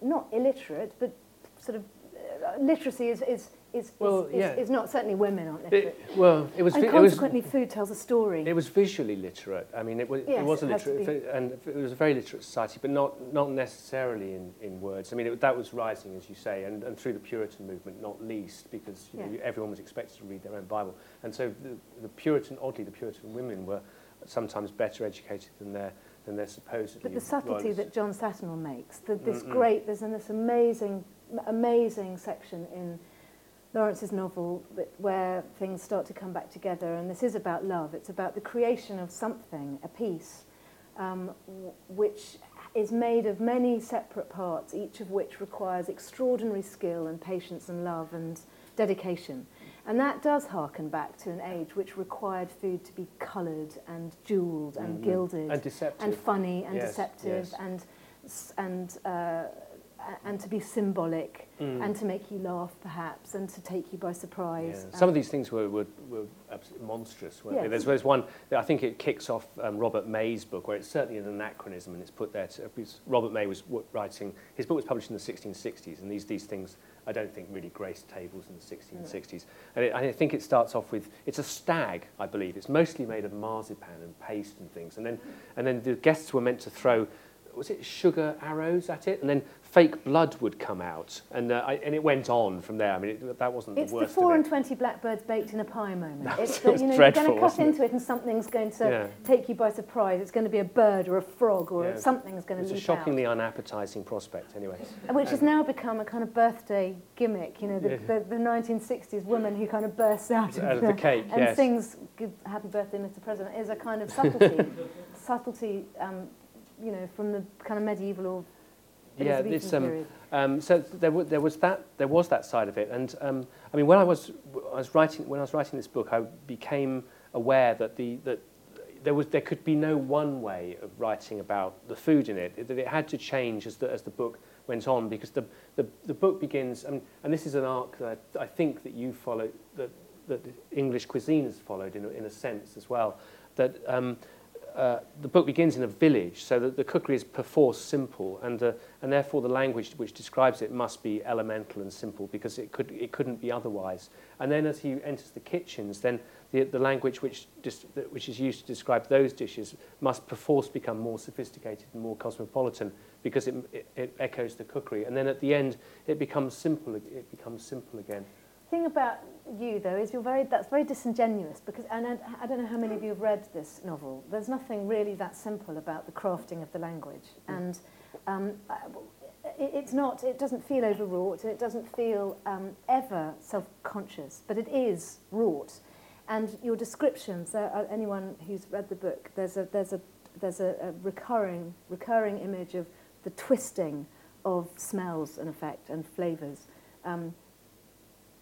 not illiterate, but sort of uh, literacy is is is, Well, is, yeah. is, not certainly women aren't literate. It, well, it was, and it was, consequently, food tells a story. it was visually literate. I mean, it was, Yes, it was a it literate, and it was a very literate society, but not, not necessarily in, in words. I mean, it, that was rising, as you say, and, and through the Puritan movement, not least, because you know, everyone was expected to read their own Bible. And so the, the Puritan, oddly, the Puritan women were sometimes better educated than their than their supposedly. But the subtlety was. that John Satterall makes, the, this Mm-mm. great, there's an, this amazing, amazing section in Lawrence's novel where things start to come back together, and this is about love. It's about the creation of something, a piece, um, which is made of many separate parts, each of which requires extraordinary skill and patience and love and dedication. And that does harken back to an age which required food to be coloured and jewelled and Mhm. gilded And deceptive. and funny and Yes, deceptive yes. and and uh, and to be symbolic Mm. and to make you laugh, perhaps, and to take you by surprise. Yeah. Some Um, of these things were, were, were absolutely monstrous, weren't they? There's, there's one, I think it kicks off um, Robert May's book, where it's certainly an anachronism, and it's put there. To, Robert May was writing, his book was published in the 1660s, and these, these things, I don't think really graced tables in the 1660s. And, it, and I think it starts off with, it's a stag, I believe. It's mostly made of marzipan and paste and things. And then, and then the guests were meant to throw, was it sugar arrows at it? And then fake blood would come out. And, uh, I, and it went on from there. I mean, it, that wasn't It's the the four and twenty blackbirds baked in a pie moment. That it's the, you know dreadful, you're going to cut wasn't it? into it and something's going to Yeah. take you by surprise. It's going to be a bird or a frog or Yeah. something's going to a leap shockingly unappetizing prospect, anyway. out, which has now become a kind of birthday gimmick. You know, the, Yeah. the, the 1960s woman who kind of bursts out, Out of the cake, and yes. sings "Good Happy Birthday, Mr. President" is a kind of subtlety, (laughs) subtlety. Um, you know, from the kind of medieval or yeah, this, um, um, so there, w- there was that there was that side of it, and um, I mean when I was I was writing when I was writing this book, I became aware that the that there was there could be no one way of writing about the food in it. That it had to change as the as the book went on because the the, the book begins and, and this is an arc that I, I think that you follow that that English cuisine has followed in, in a sense as well. That um, uh, the book begins in a village, so that the cookery is perforce simple, and, uh, and therefore the language which describes it must be elemental and simple because it, could, it couldn't be otherwise. And then as he enters the kitchens, then the, the language which, dis, which is used to describe those dishes must perforce become more sophisticated and more cosmopolitan because it, it, it echoes the cookery. And then at the end, it becomes simple, it becomes simple again. Thing about you though is you're very that's very disingenuous because and I, I don't know how many of you have read this novel. There's nothing really that simple about the crafting of the language. And um, it, it's not it doesn't feel overwrought. And it doesn't feel um, ever self-conscious but it is wrought. And your descriptions uh, uh, anyone who's read the book there's a there's a there's a, a recurring recurring image of the twisting of smells and effect and flavors. Um,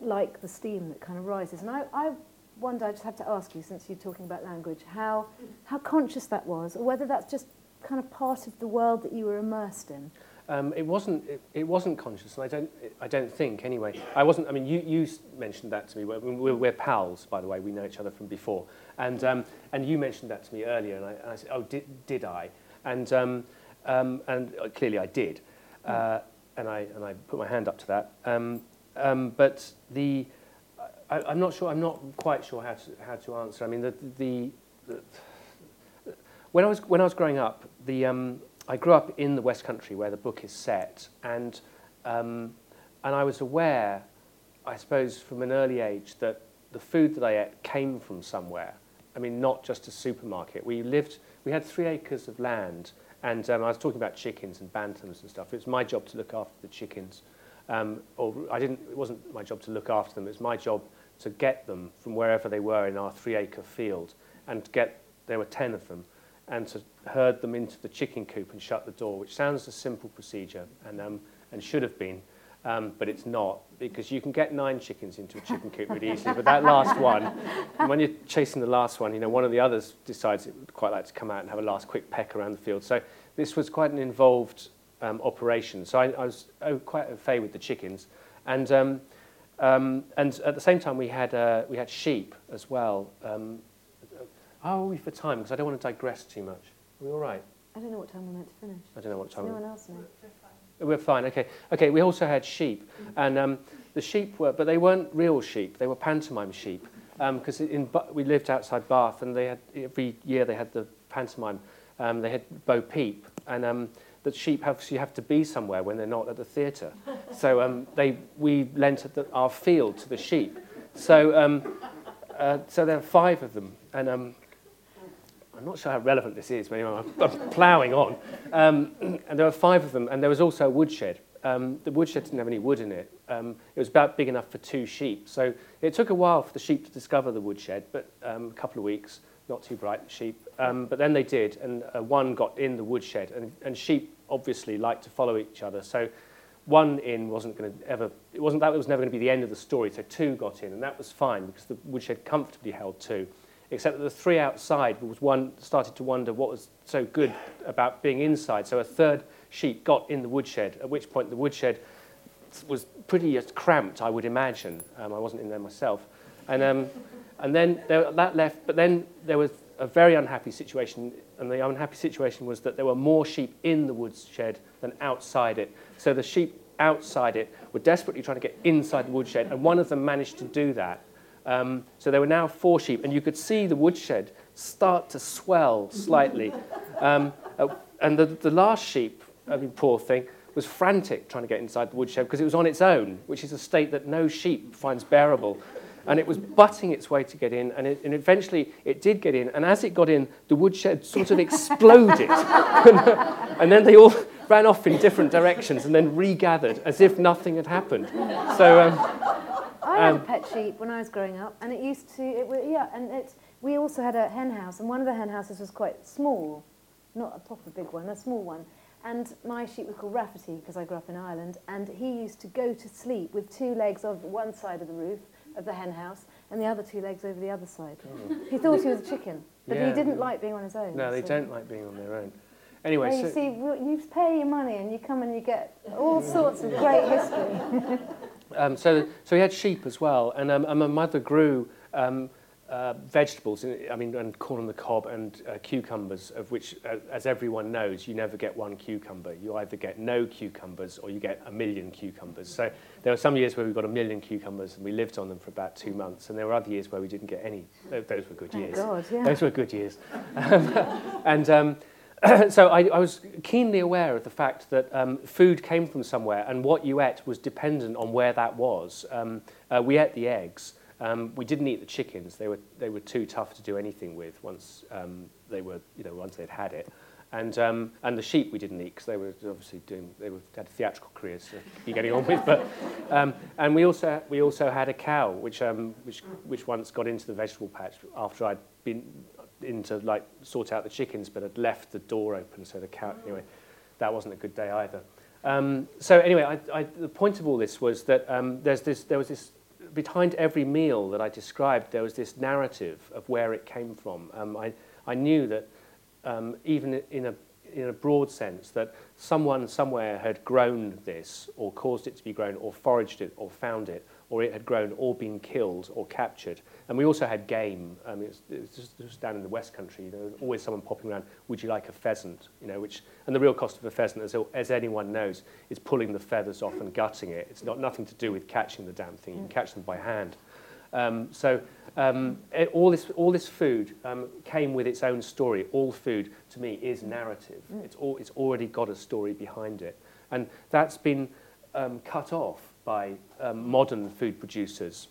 like the steam that kind of rises. And I, I wonder, I just have to ask you, since you're talking about language, how, how conscious that was, or whether that's just kind of part of the world that you were immersed in. Um, it wasn't. It, it wasn't conscious, and I don't. I don't think anyway. I wasn't. I mean, you, you mentioned that to me. We're, we're, pals, by the way. We know each other from before, and um, and you mentioned that to me earlier, and I, and I said, "Oh, did, did I?" And um, um, and uh, clearly I did, uh, and I and I put my hand up to that. Um, but the, I, I'm not sure. I'm not quite sure how to how to answer. I mean, the the, the when I was when I was growing up, the um, I grew up in the West Country where the book is set, and um, and I was aware, I suppose, from an early age that the food that I ate came from somewhere. I mean, not just a supermarket. We lived, we had three acres of land, and um, I was talking about chickens and bantams and stuff. It was my job to look after the chickens, um, or I didn't, it wasn't my job to look after them, it's my job to get them from wherever they were in our three acre field and get, there were 10 of them, and to herd them into the chicken coop and shut the door, which sounds a simple procedure and, um, and should have been, um, but it's not because you can get nine chickens into a chicken coop really easily, but that last one, when you're chasing the last one, you know, one of the others decides it would quite like to come out and have a last quick peck around the field. So this was quite an involved um, operation. So I, I was oh, quite au fait with the chickens. And, um, um, and at the same time, we had, uh, we had sheep as well. Um, how are we for time? Because I don't want to digress too much. Are we all right? I don't know what time we're meant to finish. I don't know what Does time. anyone else know? We're fine. Okay. Okay. We also had sheep, and um, the sheep were, but they weren't real sheep. They were pantomime sheep, because in Ba- we lived outside Bath, and they had every year they had the pantomime. Um, they had Bo Peep, and um, the sheep have you have to be somewhere when they're not at the theatre. (laughs) So um, they we lent the, our field to the sheep. So um, uh, so there are five of them, and um, I'm not sure how relevant this is, but anyway, I'm, I'm ploughing on. Um, (clears throat) and there were five of them, and there was also a woodshed. Um, the woodshed didn't have any wood in it. Um, it was about big enough for two sheep. So it took a while for the sheep to discover the woodshed, but um, a couple of weeks, not too bright sheep. Um, but then they did, and uh, one got in the woodshed, and, and sheep obviously like to follow each other. So one in wasn't going to ever, it wasn't that it was never going to be the end of the story. So two got in, and that was fine because the woodshed comfortably held two. except that the three outside was one started to wonder what was so good about being inside. So a third sheep got in the woodshed, at which point the woodshed was pretty cramped, I would imagine. Um, I wasn't in there myself. And, um, and then there, that left, but then there was a very unhappy situation, and the unhappy situation was that there were more sheep in the woodshed than outside it. So the sheep outside it were desperately trying to get inside the woodshed, and one of them managed to do that. Um, so there were now four sheep, and you could see the woodshed start to swell slightly. Um, uh, and the, the last sheep, I mean, poor thing, was frantic trying to get inside the woodshed because it was on its own, which is a state that no sheep finds bearable. And it was butting its way to get in, and, it, and eventually it did get in. And as it got in, the woodshed sort of exploded. (laughs) and then they all ran off in different directions and then regathered as if nothing had happened. So, um, I had um, a pet sheep when I was growing up, and it used to, it, yeah, and it, we also had a hen house, and one of the hen houses was quite small, not a proper big one, a small one. And my sheep was called Rafferty because I grew up in Ireland, and he used to go to sleep with two legs on one side of the roof of the hen house and the other two legs over the other side. He thought he was a chicken, but Yeah. he didn't like being on his own. no, they so- don't like being on their own. Anyway, you so, see, you pay your money and you come and you get all sorts of great (laughs) history. um, so, so we had sheep as well, and, um, and my mother grew um, uh, vegetables, I mean, and corn on the cob and uh, cucumbers, of which, uh, as everyone knows, you never get one cucumber. You either get no cucumbers or you get a million cucumbers. So there were some years where we got a million cucumbers and we lived on them for about two months, and there were other years where we didn't get any. Those were good years. God, yeah. Those were good years. (laughs) and um, (clears throat) so I, I was keenly aware of the fact that um, food came from somewhere, and what you ate was dependent on where that was. Um, uh, we ate the eggs. Um, we didn't eat the chickens. They were, they were too tough to do anything with once um, they were, you know, once they'd had it. And, um, and the sheep we didn't eat because they were obviously doing, they were, had theatrical careers to be getting on with. But, um, and we also, we also had a cow, which, um, which, which once got into the vegetable patch after I'd been in to like sort out the chickens, but had left the door open, so the cow, anyway, that wasn't a good day either. Um, so anyway, I, I, the point of all this was that um, there's this, there was this, behind every meal that I described, there was this narrative of where it came from. Um, I, I knew that um, even in a, in a broad sense, that someone somewhere had grown this or caused it to be grown or foraged it or found it or it had grown, or been killed, or captured. And we also had game. I mean, it's, it was just, just down in the West Country. You know, there was always someone popping around. Would you like a pheasant? You know, which and the real cost of a pheasant, as, as anyone knows, is pulling the feathers off and gutting it. It's not nothing to do with catching the damn thing. You can catch them by hand. Um, so um, it, all this all this food um, came with its own story. All food to me is narrative. It's all it's already got a story behind it, and that's been um, cut off by um, modern food producers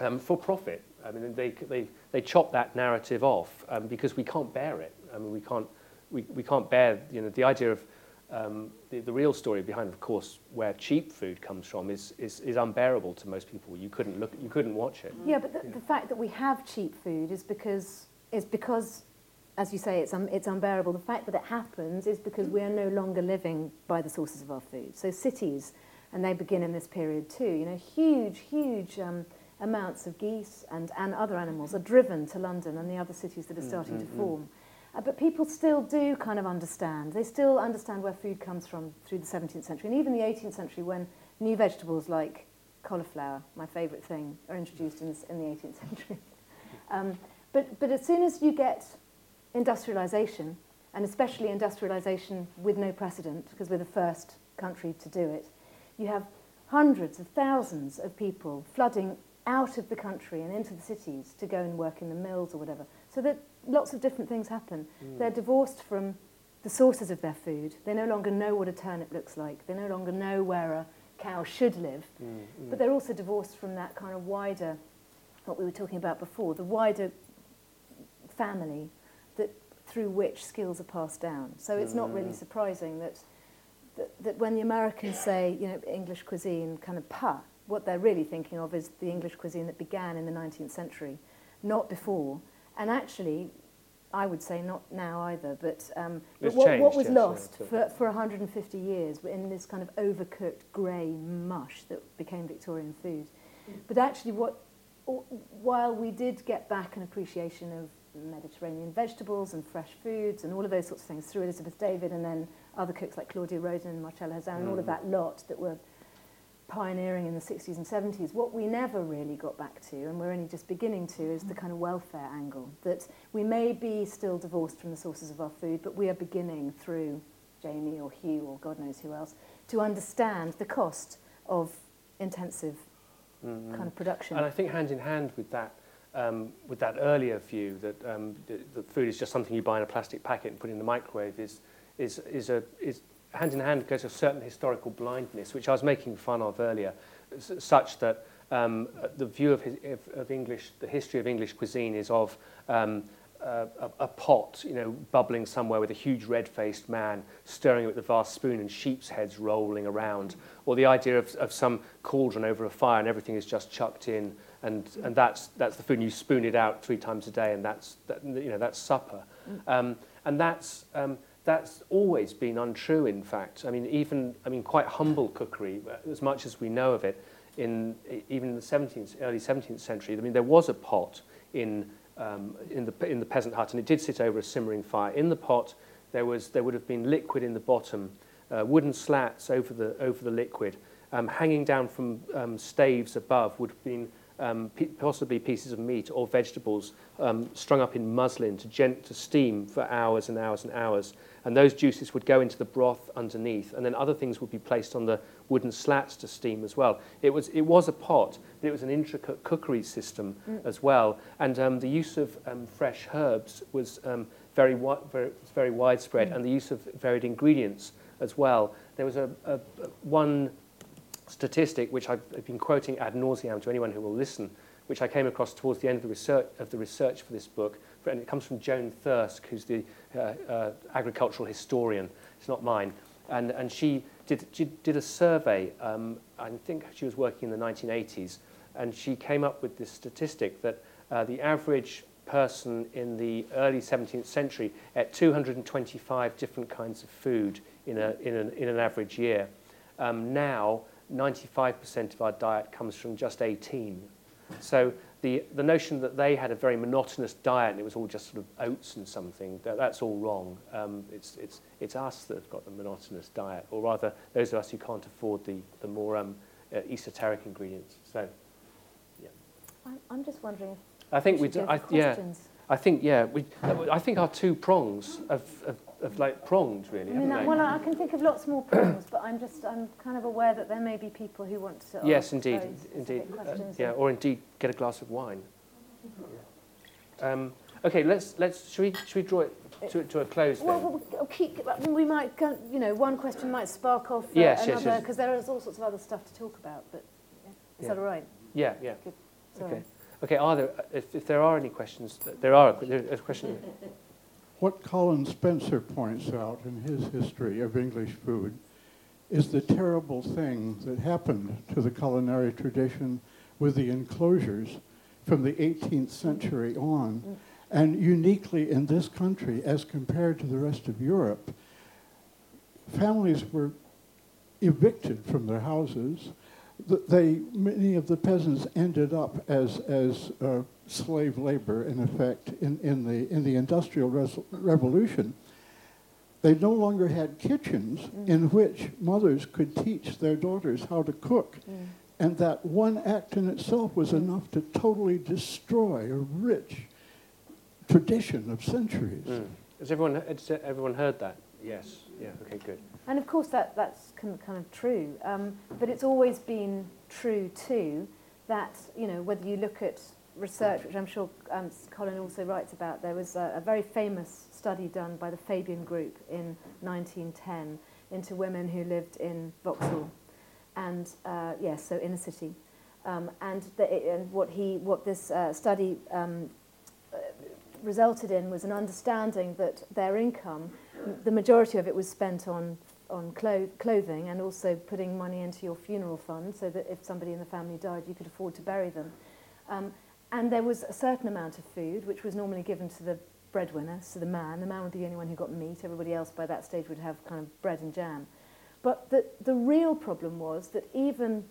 um, for profit. I mean, they, they, they chop that narrative off um, because we can't bear it. I mean, we can't, we, we can't bear, you know, the idea of um, the, the real story behind, of course, where cheap food comes from is, is, is unbearable to most people. You couldn't look, you couldn't watch it. Yeah, but the, the fact that we have cheap food is because, is because as you say, it's, un, it's unbearable. The fact that it happens is because we are no longer living by the sources of our food. So cities, and they begin in this period too, you know, huge, huge um, amounts of geese and, and other animals are driven to London and the other cities that are starting to form. Uh, but people still do kind of understand. They still understand where food comes from through the 17th century and even the 18th century when new vegetables like cauliflower, my favourite thing, are introduced in, this, in the 18th century. (laughs) um, but, but as soon as you get industrialisation, and especially industrialisation with no precedent, because we're the first country to do it, you have hundreds of thousands of people flooding out of the country and into the cities to go and work in the mills or whatever. So that lots of different things happen. Mm. They're divorced from the sources of their food. They no longer know what a turnip looks like. They no longer know where a cow should live. Mm, mm. But they're also divorced from that kind of wider, what we were talking about before, the wider family that through which skills are passed down. So it's not really surprising that, that, that when the Americans say, you know, English cuisine, kind of pa, what they're really thinking of is the English cuisine that began in the 19th century, not before. And actually, I would say not now either, but, um, but what, what was yes, lost for, for 150 years in this kind of overcooked grey mush that became Victorian food. But actually what while we did get back an appreciation of Mediterranean vegetables and fresh foods and all of those sorts of things through Elizabeth David and then other cooks like Claudia Roden and Marcella Hazan and all of Mm. that lot that were pioneering in the 60s and 70s, what we never really got back to, and we're only just beginning to, is the kind of welfare angle. That we may be still divorced from the sources of our food, but we are beginning through Jamie or Hugh or God knows who else to understand the cost of intensive Mm. kind of production. And I think hand in hand with that, um, with that earlier view that um, the food is just something you buy in a plastic packet and put in the microwave is, is, is, a, is hand in hand goes a certain historical blindness, which I was making fun of earlier, such that um, the view of, his, of English, the history of English cuisine is of um, a, a pot, you know, bubbling somewhere with a huge red-faced man stirring it with a vast spoon and sheep's heads rolling around, or the idea of, of some cauldron over a fire and everything is just chucked in, and, and that's, that's the food and you spoon it out three times a day, and that's, that, you know, that's supper. Mm. Um, and that's, um, that's always been untrue, in fact. I mean, even, I mean, quite humble cookery, uh, as much as we know of it, in, even in the 17th, early 17th century, I mean, there was a pot in, um, in, the, in the peasant hut, and it did sit over a simmering fire. In the pot, there, was, there would have been liquid in the bottom, uh, wooden slats over the, over the liquid. Um, hanging down from um, staves above would have been um, possibly pieces of meat or vegetables um, strung up in muslin to, gent- to steam for hours and hours and hours. and those juices would go into the broth underneath, and then other things would be placed on the wooden slats to steam as well. It was, it was a pot, but it was an intricate cookery system mm. as well, and um, the use of um, fresh herbs was um, very, wi very, very widespread, mm. and the use of varied ingredients as well. There was a, a, a one statistic which I've been quoting ad nauseam to anyone who will listen, which I came across towards the end of the research, of the research for this book. And it comes from Joan Thirsk, who's the uh, uh, agricultural historian. It's not mine. And, and she, did, she did a survey, um, I think she was working in the 1980s, and she came up with this statistic that uh, the average person in the early 17th century ate 225 different kinds of food in, a, in, an, in an average year. Um, now, 95% of our diet comes from just 18. So the, the notion that they had a very monotonous diet and it was all just sort of oats and something, that, that's all wrong. Um, it's, it's, it's us that have got the monotonous diet, or rather those of us who can't afford the, the more um, uh, esoteric ingredients. So, yeah. I'm, I'm just wondering. I think we, do, I, yeah, I think, yeah, we, I think our two prongs of, of have like pronged really. I mean, I, well, I can think of lots more prongs, but I'm just, I'm kind of aware that there may be people who want to Yes, indeed, indeed. Uh, questions. yeah, or indeed get a glass of wine. Um, okay, let's let's should we should we draw it to, to a close then? Well, we'll, we'll keep, we might, you know, one question might spark off uh, Yes, yes, another, yes. because there is all sorts of other stuff to talk about, but yeah. is Yeah. that all right? yeah, yeah. Sorry. Okay. Okay. Are there if, if there are any questions? There are. There's a question. What Colin Spencer points out in his history of English food is the terrible thing that happened to the culinary tradition with the enclosures from the 18th century on. And uniquely in this country, as compared to the rest of Europe, families were evicted from their houses. Th- They, many of the peasants ended up as, as uh, slave labor, in effect, in, in, the, in the Industrial Res- Revolution. They no longer had kitchens in which mothers could teach their daughters how to cook. And that one act in itself was enough to totally destroy a rich tradition of centuries. Mm. Has everyone has everyone heard that? Yes. Yeah. Okay. Good. And of course, that, that's kind of, true. Um, but it's always been true too that, you know, whether you look at research, which I'm sure um, Colin also writes about, there was a, a very famous study done by the Fabian Group in 1910 into women who lived in Vauxhall. And, uh, yes, so inner city. Um, and, the, and what, he, what this uh, study um, resulted in was an understanding that their income the majority of it was spent on on clo- clothing and also putting money into your funeral fund so that if somebody in the family died, you could afford to bury them. Um, and there was a certain amount of food which was normally given to the breadwinner, so the man. The man would be the only one who got meat. Everybody else by that stage would have kind of bread and jam. But the, the real problem was that even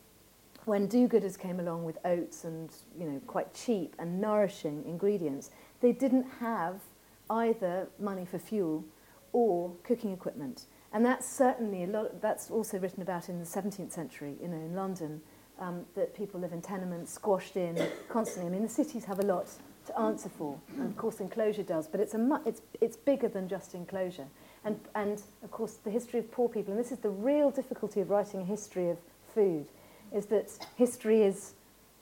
when do-gooders came along with oats and you know quite cheap and nourishing ingredients, they didn't have either money for fuel or cooking equipment. And that's certainly, a lot, that's also written about in the 17th century, you know, in London, um, that people live in tenements, squashed in constantly. I mean, the cities have a lot to answer for. And of course, enclosure does, but it's, a mu- it's, it's bigger than just enclosure. And, and of course, the history of poor people, and this is the real difficulty of writing a history of food, is that history is,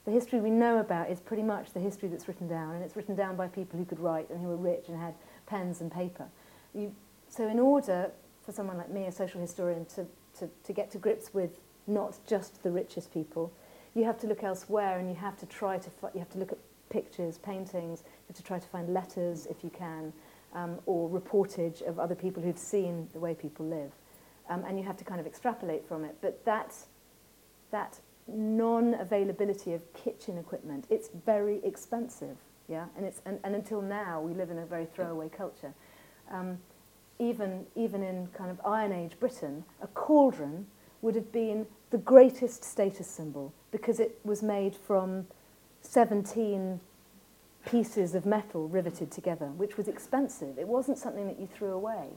the history we know about is pretty much the history that's written down, and it's written down by people who could write and who were rich and had pens and paper. You, so in order for someone like me, a social historian, to, to, to get to grips with not just the richest people, you have to look elsewhere and you have to try to, you have to look at pictures, paintings, you have to try to find letters if you can, um, or reportage of other people who've seen the way people live. Um, and you have to kind of extrapolate from it. But that, that non-availability of kitchen equipment, it's very expensive, yeah? And, it's, and, and until now, we live in a very throwaway culture. Um, even, even in kind of Iron Age Britain, a cauldron would have been the greatest status symbol because it was made from 17 pieces of metal riveted together, which was expensive. It wasn't something that you threw away.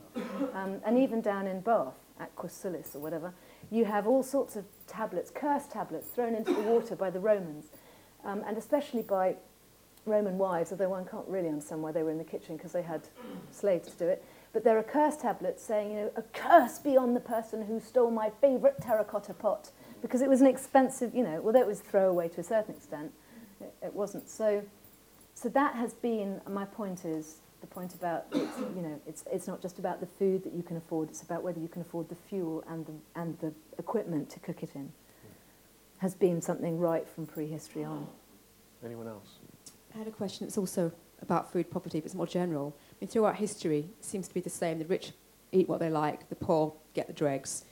Um, and even down in Bath, at Aquae Sulis or whatever, you have all sorts of tablets, cursed tablets, thrown into the water by the Romans, um, and especially by Roman wives, although one can't really understand why they were in the kitchen because they had slaves to do it. But there are curse tablets saying, you know, a curse be on the person who stole my favourite terracotta pot, because it was an expensive, you know, although it was throwaway to a certain extent, it, it wasn't. So, so that has been, my point is, the point about, it's, you know, it's, it's not just about the food that you can afford, it's about whether you can afford the fuel and the, and the equipment to cook it in, has been something right from prehistory on. Anyone else? I had a question that's also about food poverty, but it's more general. Mean, throughout history, it seems to be the same. The rich eat what they like, the poor get the dregs.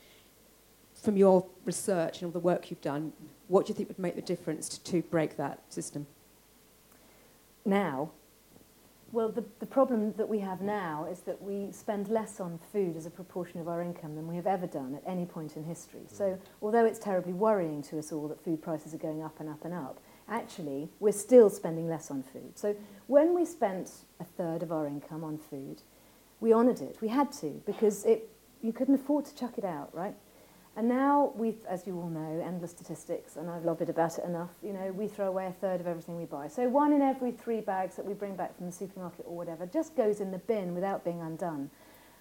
From your research and all the work you've done, what do you think would make the difference to, to break that system? Now, well, the, the problem that we have now is that we spend less on food as a proportion of our income than we have ever done at any point in history. So, although it's terribly worrying to us all that food prices are going up and up and up, actually, we're still spending less on food. So, when we spent a third of our income on food, we honoured it. We had to, because it, you couldn't afford to chuck it out, right? And now we, as you all know, endless statistics, and I've lobbied about it enough, you know, we throw away a third of everything we buy. So one in every three bags that we bring back from the supermarket or whatever just goes in the bin without being undone.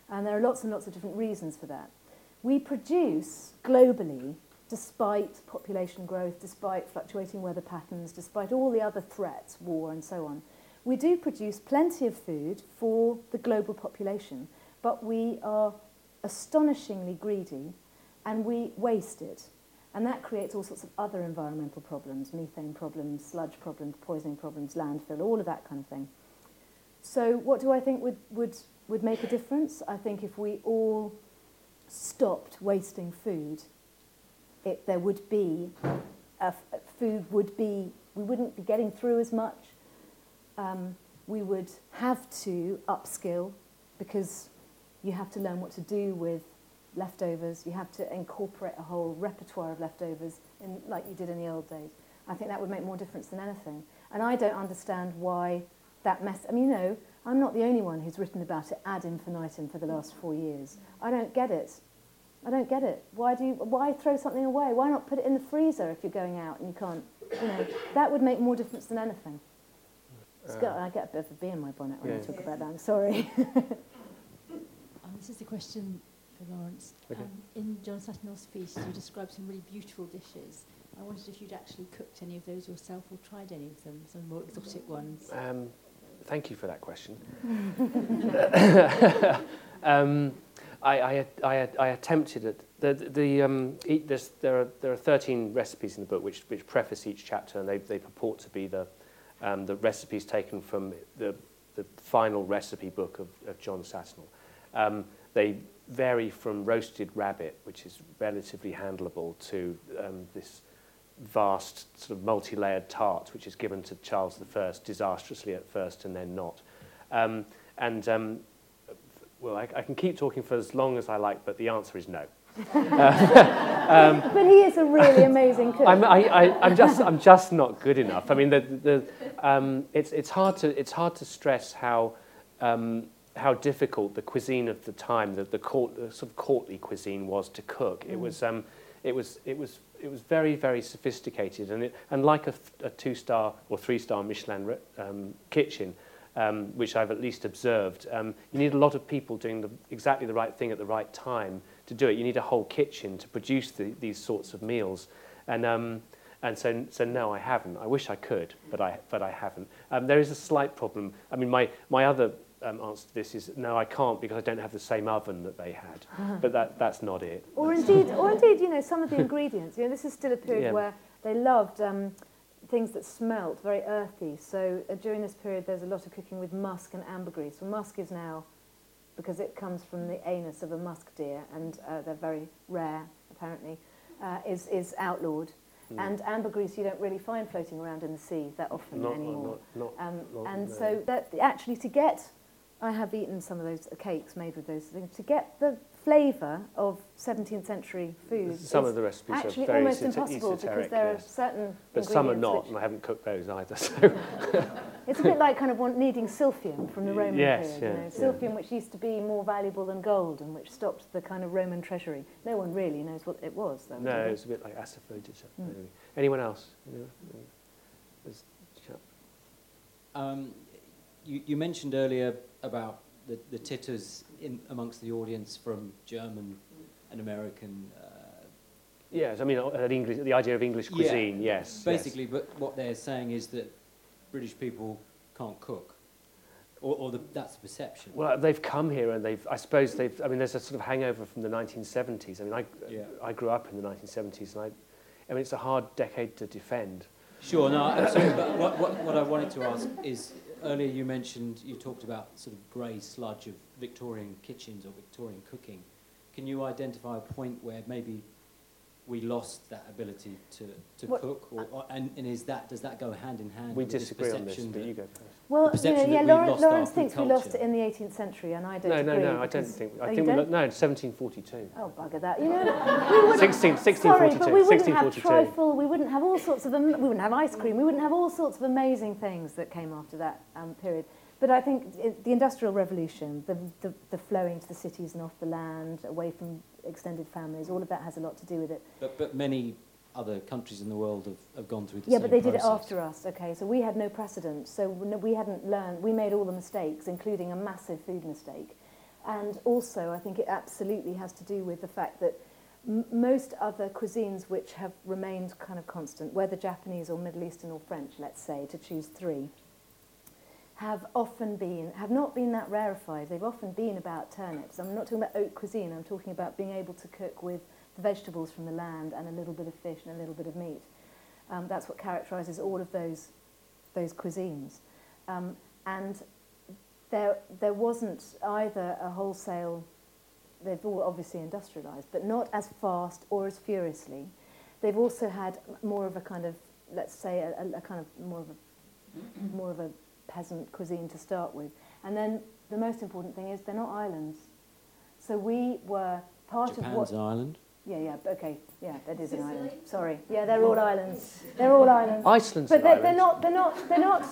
And there are lots and lots of different reasons for that. We produce globally, despite population growth, despite fluctuating weather patterns, despite all the other threats, war and so on, we do produce plenty of food for the global population, but we are astonishingly greedy and we waste it. And that creates all sorts of other environmental problems, methane problems, sludge problems, poisoning problems, landfill, all of that kind of thing. So what do I think would, would, would make a difference? I think if we all stopped wasting food, it, there would be, food would be, we wouldn't be getting through as much. Um, we would have to upskill because you have to learn what to do with leftovers. You have to incorporate a whole repertoire of leftovers in, like you did in the old days. I think that would make more difference than anything. And I don't understand why that mess. I mean, you know, I'm not the only one who's written about it ad infinitum for the last four years. I don't get it. I don't get it. Why do you, why throw something away? Why not put it in the freezer if you're going out and you can't? You know, that would make more difference than anything. It's got, I get a bit of a bee in my bonnet when I Yeah. talk about that. I'm sorry. (laughs) Um, this is a question for Lawrence. Okay. Um, in John Saturnall's feast, you described some really beautiful dishes. I wondered if you'd actually cooked any of those yourself or tried any of them, some more exotic ones. Um, thank you for that question. (laughs) (laughs) I, I, I, I attempted it. The, the, um, eat this, there, are, there are 13 recipes in the book which, which preface each chapter, and they, they purport to be the, um, the recipes taken from the, the final recipe book of, of John Sasnell. Um, they vary from roasted rabbit, which is relatively handleable, to um, this vast sort of multi-layered tart, which is given to Charles I disastrously at first and then not. Um, and um, well, I, I can keep talking for as long as I like, but the answer is no. (laughs) But he is a really amazing cook. I'm, I, I, I'm just, I'm just not good enough. I mean, the, the, um, it's, it's hard to, it's hard to stress how, um, how difficult the cuisine of the time, the, the, court, the sort of courtly cuisine was to cook. It was, um, it was, it was, it was very, very sophisticated, and, it, and like a, a two-star or three-star Michelin um, kitchen, um, which I've at least observed. Um, you need a lot of people doing the, exactly the right thing at the right time to do it. You need a whole kitchen to produce the, these sorts of meals. And, um, and so, so no, I haven't. I wish I could, but I, but I haven't. Um, there is a slight problem. I mean, my, my other um, answer to this is no, I can't because I don't have the same oven that they had. (laughs) but that, that's not it. Or that's indeed, or indeed, you know, some of the ingredients. You know, this is still a period (laughs) yeah. where they loved um, things that smelt very earthy. So uh, during this period, there's a lot of cooking with musk and ambergris. Well, musk is now, because it comes from the anus of a musk deer, and uh, they're very rare, apparently, uh, is is outlawed. Mm. And ambergris you don't really find floating around in the sea that often not, anymore. not, not, Um, and no. so that actually to get, I have eaten some of those cakes made with those things, to get the flavour of 17th century food some is of the recipes actually are very almost esoter- impossible because there yes. are certain But some are not, and I haven't cooked those either. So (laughs) It's a bit like kind of want, needing silphium from the Roman Yes, period. yeah, you know, yeah. silphium which used to be more valuable than gold and which stopped the kind of Roman treasury. No one really knows what it was though. no, it's a bit like asafoetida. Mm. Anyone else? You know, there's a chap. Um, you, you mentioned earlier about the, the titters in, amongst the audience from German and American. Uh, Yes, I mean, uh, English, the idea of English Yeah. cuisine, yes. basically, but what they're saying is that British people can't cook, or, or the, that's the perception. Well, they've come here and they've, I suppose they've, I mean, there's a sort of hangover from the 1970s. I mean, I, Yeah. I grew up in the 1970s and I, I mean, it's a hard decade to defend. Sure, no, absolutely. But what, what, what I wanted to ask is earlier you mentioned, you talked about sort of grey sludge of Victorian kitchens or Victorian cooking. Can you identify a point where maybe we lost that ability to, to what, cook? Or, or, and, and is that, does that go hand in hand? We with disagree on this, but that, you go first. Well, you know, yeah, Lawrence, Lawrence thinks culture. we lost it in the 18th century, and I don't. No, no, agree no, I don't think. I oh, think we lo- no, 1742. Oh, bugger that! You know, we 16, 1642. (laughs) Sorry, but we wouldn't have trifle. We wouldn't have all sorts of. Am- we wouldn't have ice cream. We wouldn't have all sorts of amazing things that came after that um, period. But I think it, the Industrial Revolution, the, the, the flowing to the cities and off the land, away from extended families, all of that has a lot to do with it. But, but many other countries in the world have, have gone through the Yeah, but they did it after us, okay? So we had no precedent. So we we hadn't learned, we made all the mistakes, including a massive food mistake. And also, I think it absolutely has to do with the fact that m- most other cuisines which have remained kind of constant, whether Japanese or Middle Eastern or French, let's say, to choose three, have often been, have not been that rarefied. They've often been about turnips. I'm not talking about haute cuisine, I'm talking about being able to cook with the vegetables from the land and a little bit of fish and a little bit of meat. Um, that's what characterises all of those, those cuisines. Um, and there, there wasn't either a wholesale, they've all obviously industrialised, but not as fast or as furiously. They've also had more of a kind of, let's say, a, a kind of more of a, more of a peasant cuisine to start with. And then the most important thing is they're not islands. So we were part of what... Japan's an island. Yeah, yeah, okay, yeah, that is an island. Sorry, yeah, they're all islands. (laughs) They're all islands. Iceland's But an they're, they're not. They're not. They're not.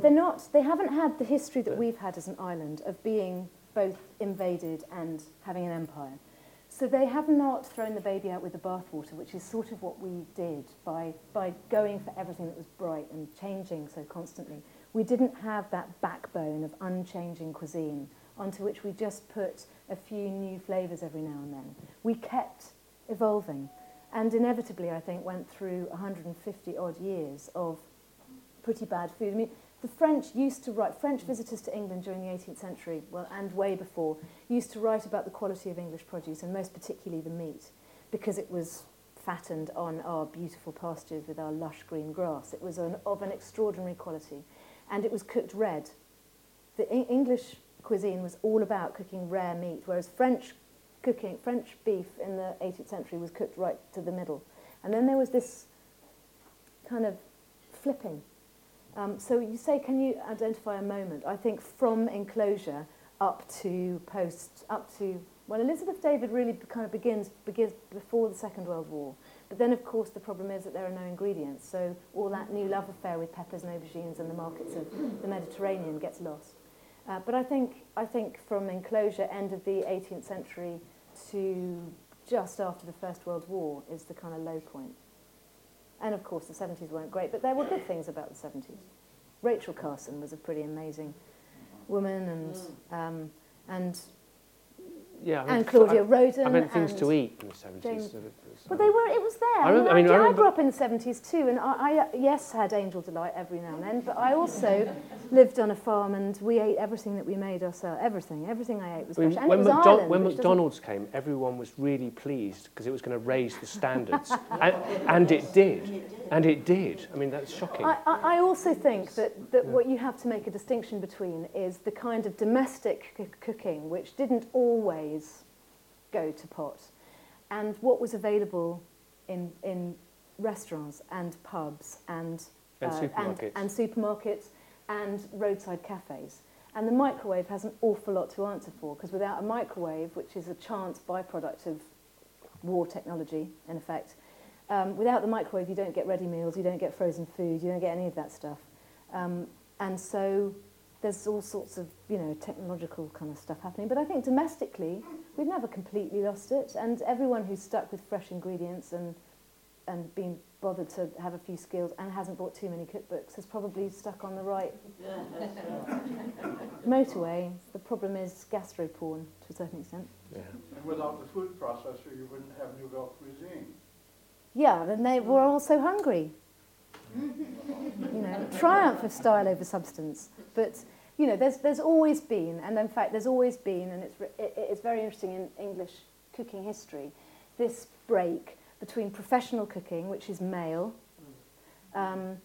They're not. They haven't had the history that we've had as an island of being both invaded and having an empire. So they have not thrown the baby out with the bathwater, which is sort of what we did by by going for everything that was bright and changing so constantly. We didn't have that backbone of unchanging cuisine onto which we just put a few new flavours every now and then. We kept evolving and inevitably, I think, went through 150 odd years of pretty bad food. I mean, the French used to write, French visitors to England during the 18th century, well, and way before, used to write about the quality of English produce, and most particularly the meat, because it was fattened on our beautiful pastures with our lush green grass. It was an, of an extraordinary quality, and it was cooked red. The E- English cuisine was all about cooking rare meat, whereas French cooking, French beef in the 18th century was cooked right to the middle. And then there was this kind of flipping. Um, so you say, can you identify a moment? I think from enclosure up to post, up to Well, Elizabeth David really kind of begins, begins before the Second World War. But then, of course, the problem is that there are no ingredients. So all that new love affair with peppers and aubergines and the markets of the Mediterranean gets lost. Uh, but I think, I think from enclosure, end of the 18th century to just after the First World War is the kind of low point. And of course, the 70s weren't great, but there were good things about the 70s. Rachel Carson was a pretty amazing woman, and um, and Yeah, I mean, and Claudia Roden. I meant things to eat in the 70s. James- Well, they were. It was there. I I, mean, remember- I, I mean, I I grew up in the seventies too, and I, I yes had Angel Delight every now and then, but I also lived on a farm, and we ate everything that we made ourselves. Everything, everything I ate was I mean, fresh, and when, it was McDo- Ireland, when which doesn't- McDonald's came, everyone was really pleased because it was going to raise the standards. (laughs) and, and it did. And it did. I mean, that's shocking. I, I also think that, that what you have to make a distinction between is the kind of domestic c- cooking, which didn't always go to pot, and what was available in, in restaurants and pubs and, And uh, supermarkets. and, and supermarkets and roadside cafes. And the microwave has an awful lot to answer for, because without a microwave, which is a chance byproduct of war technology, in effect, um, without the microwave, you don't get ready meals, you don't get frozen food, you don't get any of that stuff. Um, and so there's all sorts of, you know, technological kind of stuff happening. But I think domestically, we've never completely lost it. And everyone who's stuck with fresh ingredients and, and been bothered to have a few skills and hasn't bought too many cookbooks has probably stuck on the right (laughs) motorway. The problem is gastro-porn to a certain extent. yeah. And without the food processor, you wouldn't have Nouvelle Cuisine. Yeah, and they were all so hungry. you know, triumph of style over substance. But you know, there's there's always been, and in fact, there's always been, and it's it, it's very interesting in English cooking history, this break between professional cooking, which is male, um,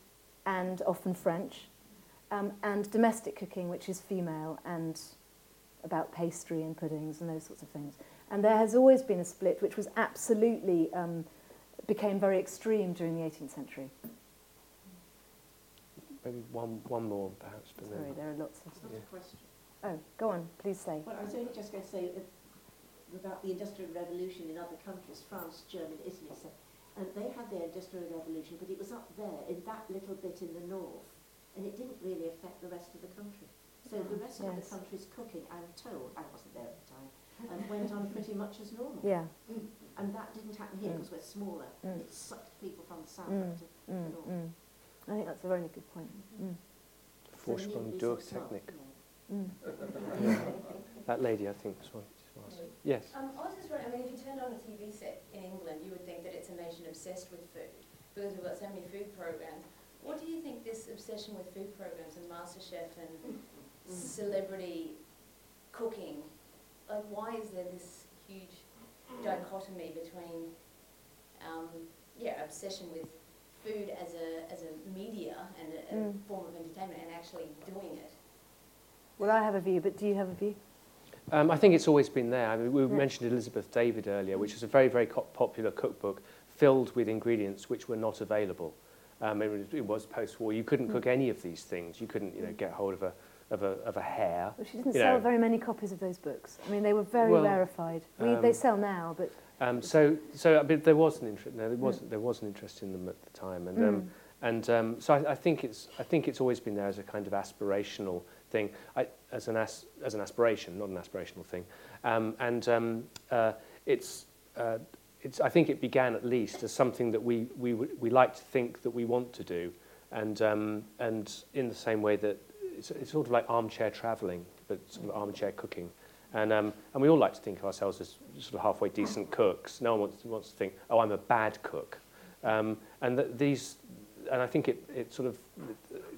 and often French, um, and domestic cooking, which is female and about pastry and puddings and those sorts of things. And there has always been a split, which was absolutely um, became very extreme during the 18th century. Maybe one, one more, perhaps. But Sorry, then, there are lots of. Yeah. question. Oh, go on, please say. Well, I was only just going to say that about the Industrial Revolution in other countries, France, Germany, Italy, so, and they had their Industrial Revolution, but it was up there in that little bit in the north, and it didn't really affect the rest of the country. So the rest of the Yes. country's cooking, I'm told, I wasn't there at the time, um, went on pretty much as normal. Yeah. And that didn't happen here Mm. because we're smaller. Mm. It sucked people from the south Mm. up to Mm, the north. mm. I think that's a very good point. Mm. So the Vorsprung meat durch Technik. Mm. (laughs) That lady, I think, was wanting to ask. Yes. Um, I was just wondering, I mean, if you turned on a TV set in England, you would think that it's a nation obsessed with food because we've got so many food programs. What do you think this obsession with food programs and MasterChef and celebrity cooking, like why is there this huge dichotomy between, um, yeah, obsession with food as a, as a media and a, a Mm. form of entertainment and actually doing it? Well, I have a view, but do you have a view? Um, I think it's always been there. I mean, we Yeah. mentioned Elizabeth David earlier, which is a very, very co- popular cookbook filled with ingredients which were not available. Um, it, was, it was post-war. You couldn't cook any of these things. You couldn't, you know, get hold of a, of a, of a hare. Well, she didn't You sell know. very many copies of those books. I mean, they were very Well, rarefied. We, um, they sell now, but Um, so, so mean, there was an interest. No, there was there was an interest in them at the time, and um, Mm. and um, so I, I think it's I think it's always been there as a kind of aspirational thing, I, as an as, as an aspiration, not an aspirational thing, um, and um, uh, it's. Uh, it's, I think it began at least as something that we, we, we like to think that we want to do. And, um, and in the same way that it's, it's sort of like armchair travelling, but sort of armchair cooking. And, um, and we all like to think of ourselves as sort of halfway decent cooks. No one wants, wants to think, oh, I'm a bad cook. Um, and th- these, and I think it, it sort of,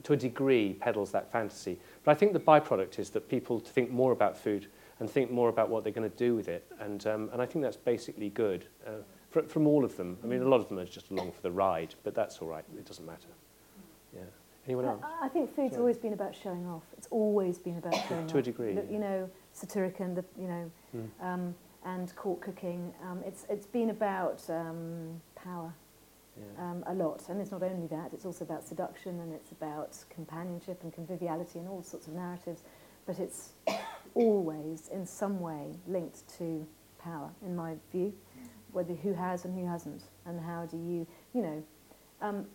to a degree, peddles that fantasy. But I think the byproduct is that people think more about food and think more about what they're going to do with it. And, um, and I think that's basically good uh, fr- from all of them. I mean, a lot of them are just along for the ride, but that's all right. It doesn't matter. Anyone else? I, I think food's Sorry. always been about showing off. It's always been about showing off. To a degree, Look. You know, Satyricon, the, you know, Mm. um, and court cooking. Um, it's, it's been about um, power. Yeah. um, a lot. And it's not only that, it's also about seduction and it's about companionship and conviviality and all sorts of narratives. But it's always, in some way, linked to power, in my view, whether who has and who hasn't, and how do you, you know. Um,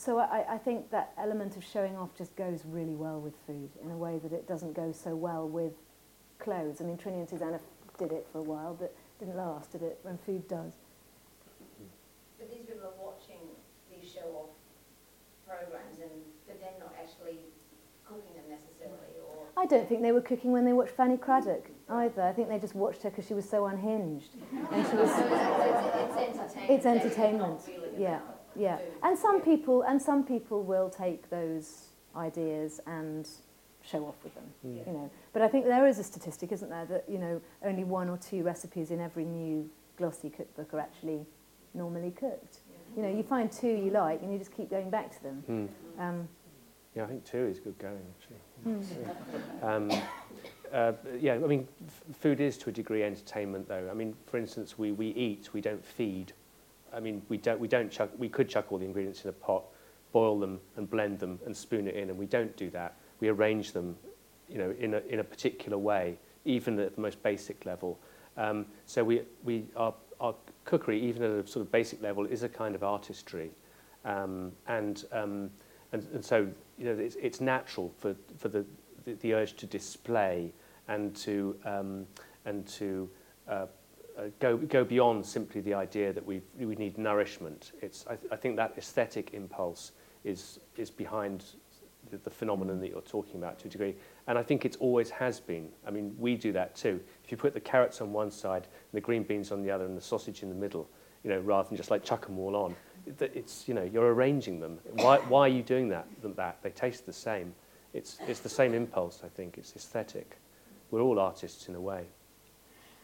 so I, I think that element of showing off just goes really well with food in a way that it doesn't go so well with clothes. I mean, Trinny and Susannah did it for a while, but didn't last, did it? When food does. But these people are watching these show-off programs and but they're not actually cooking them necessarily or... I don't think they were cooking when they watched Fanny Cradock either. I think they just watched her because she was so unhinged. And she was, (laughs) So it's, it's, it's entertainment. It's entertainment, yeah, yeah. And some people, and some people will take those ideas and show off with them, Mm. you know. But I think there is a statistic, isn't there, that you know only one or two recipes in every new glossy cookbook are actually normally cooked. You know, you find two you like, and you just keep going back to them. Mm. Um, Yeah, I think two is good going, actually. hmm. Um, uh, yeah, I mean, f- food is to a degree entertainment, though. I mean, for instance, we, we eat, we don't feed. I mean, we don't, we don't chuck, we could chuck all the ingredients in a pot, boil them and blend them and spoon it in, and we don't do that. We arrange them, you know, in a, in a particular way, even at the most basic level. Um, so we, we, our, our cookery, even at a sort of basic level, is a kind of artistry. Um, and, um, and, and so, you know, it's, it's natural for, for the, the, the urge to display and to, um, and to uh, uh, go, go beyond simply the idea that we we need nourishment. It's, I, th- I think that aesthetic impulse is, is behind the, the phenomenon that you're talking about to a degree. And I think it always has been. I mean, we do that too. If you put the carrots on one side and the green beans on the other and the sausage in the middle, you know, rather than just like chuck them all on, it- it's, you know, you're arranging them. Why, why are you doing that, that? They taste the same. It's, it's the same impulse, I think. It's aesthetic. We're all artists in a way.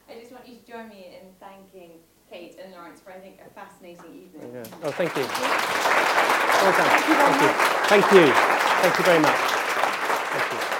I just want you to join me in thanking Kate and Lawrence for, I think, a fascinating evening. Yeah. Oh, thank you. Well done. Thank you. Thank you. Thank you very much. Thank you.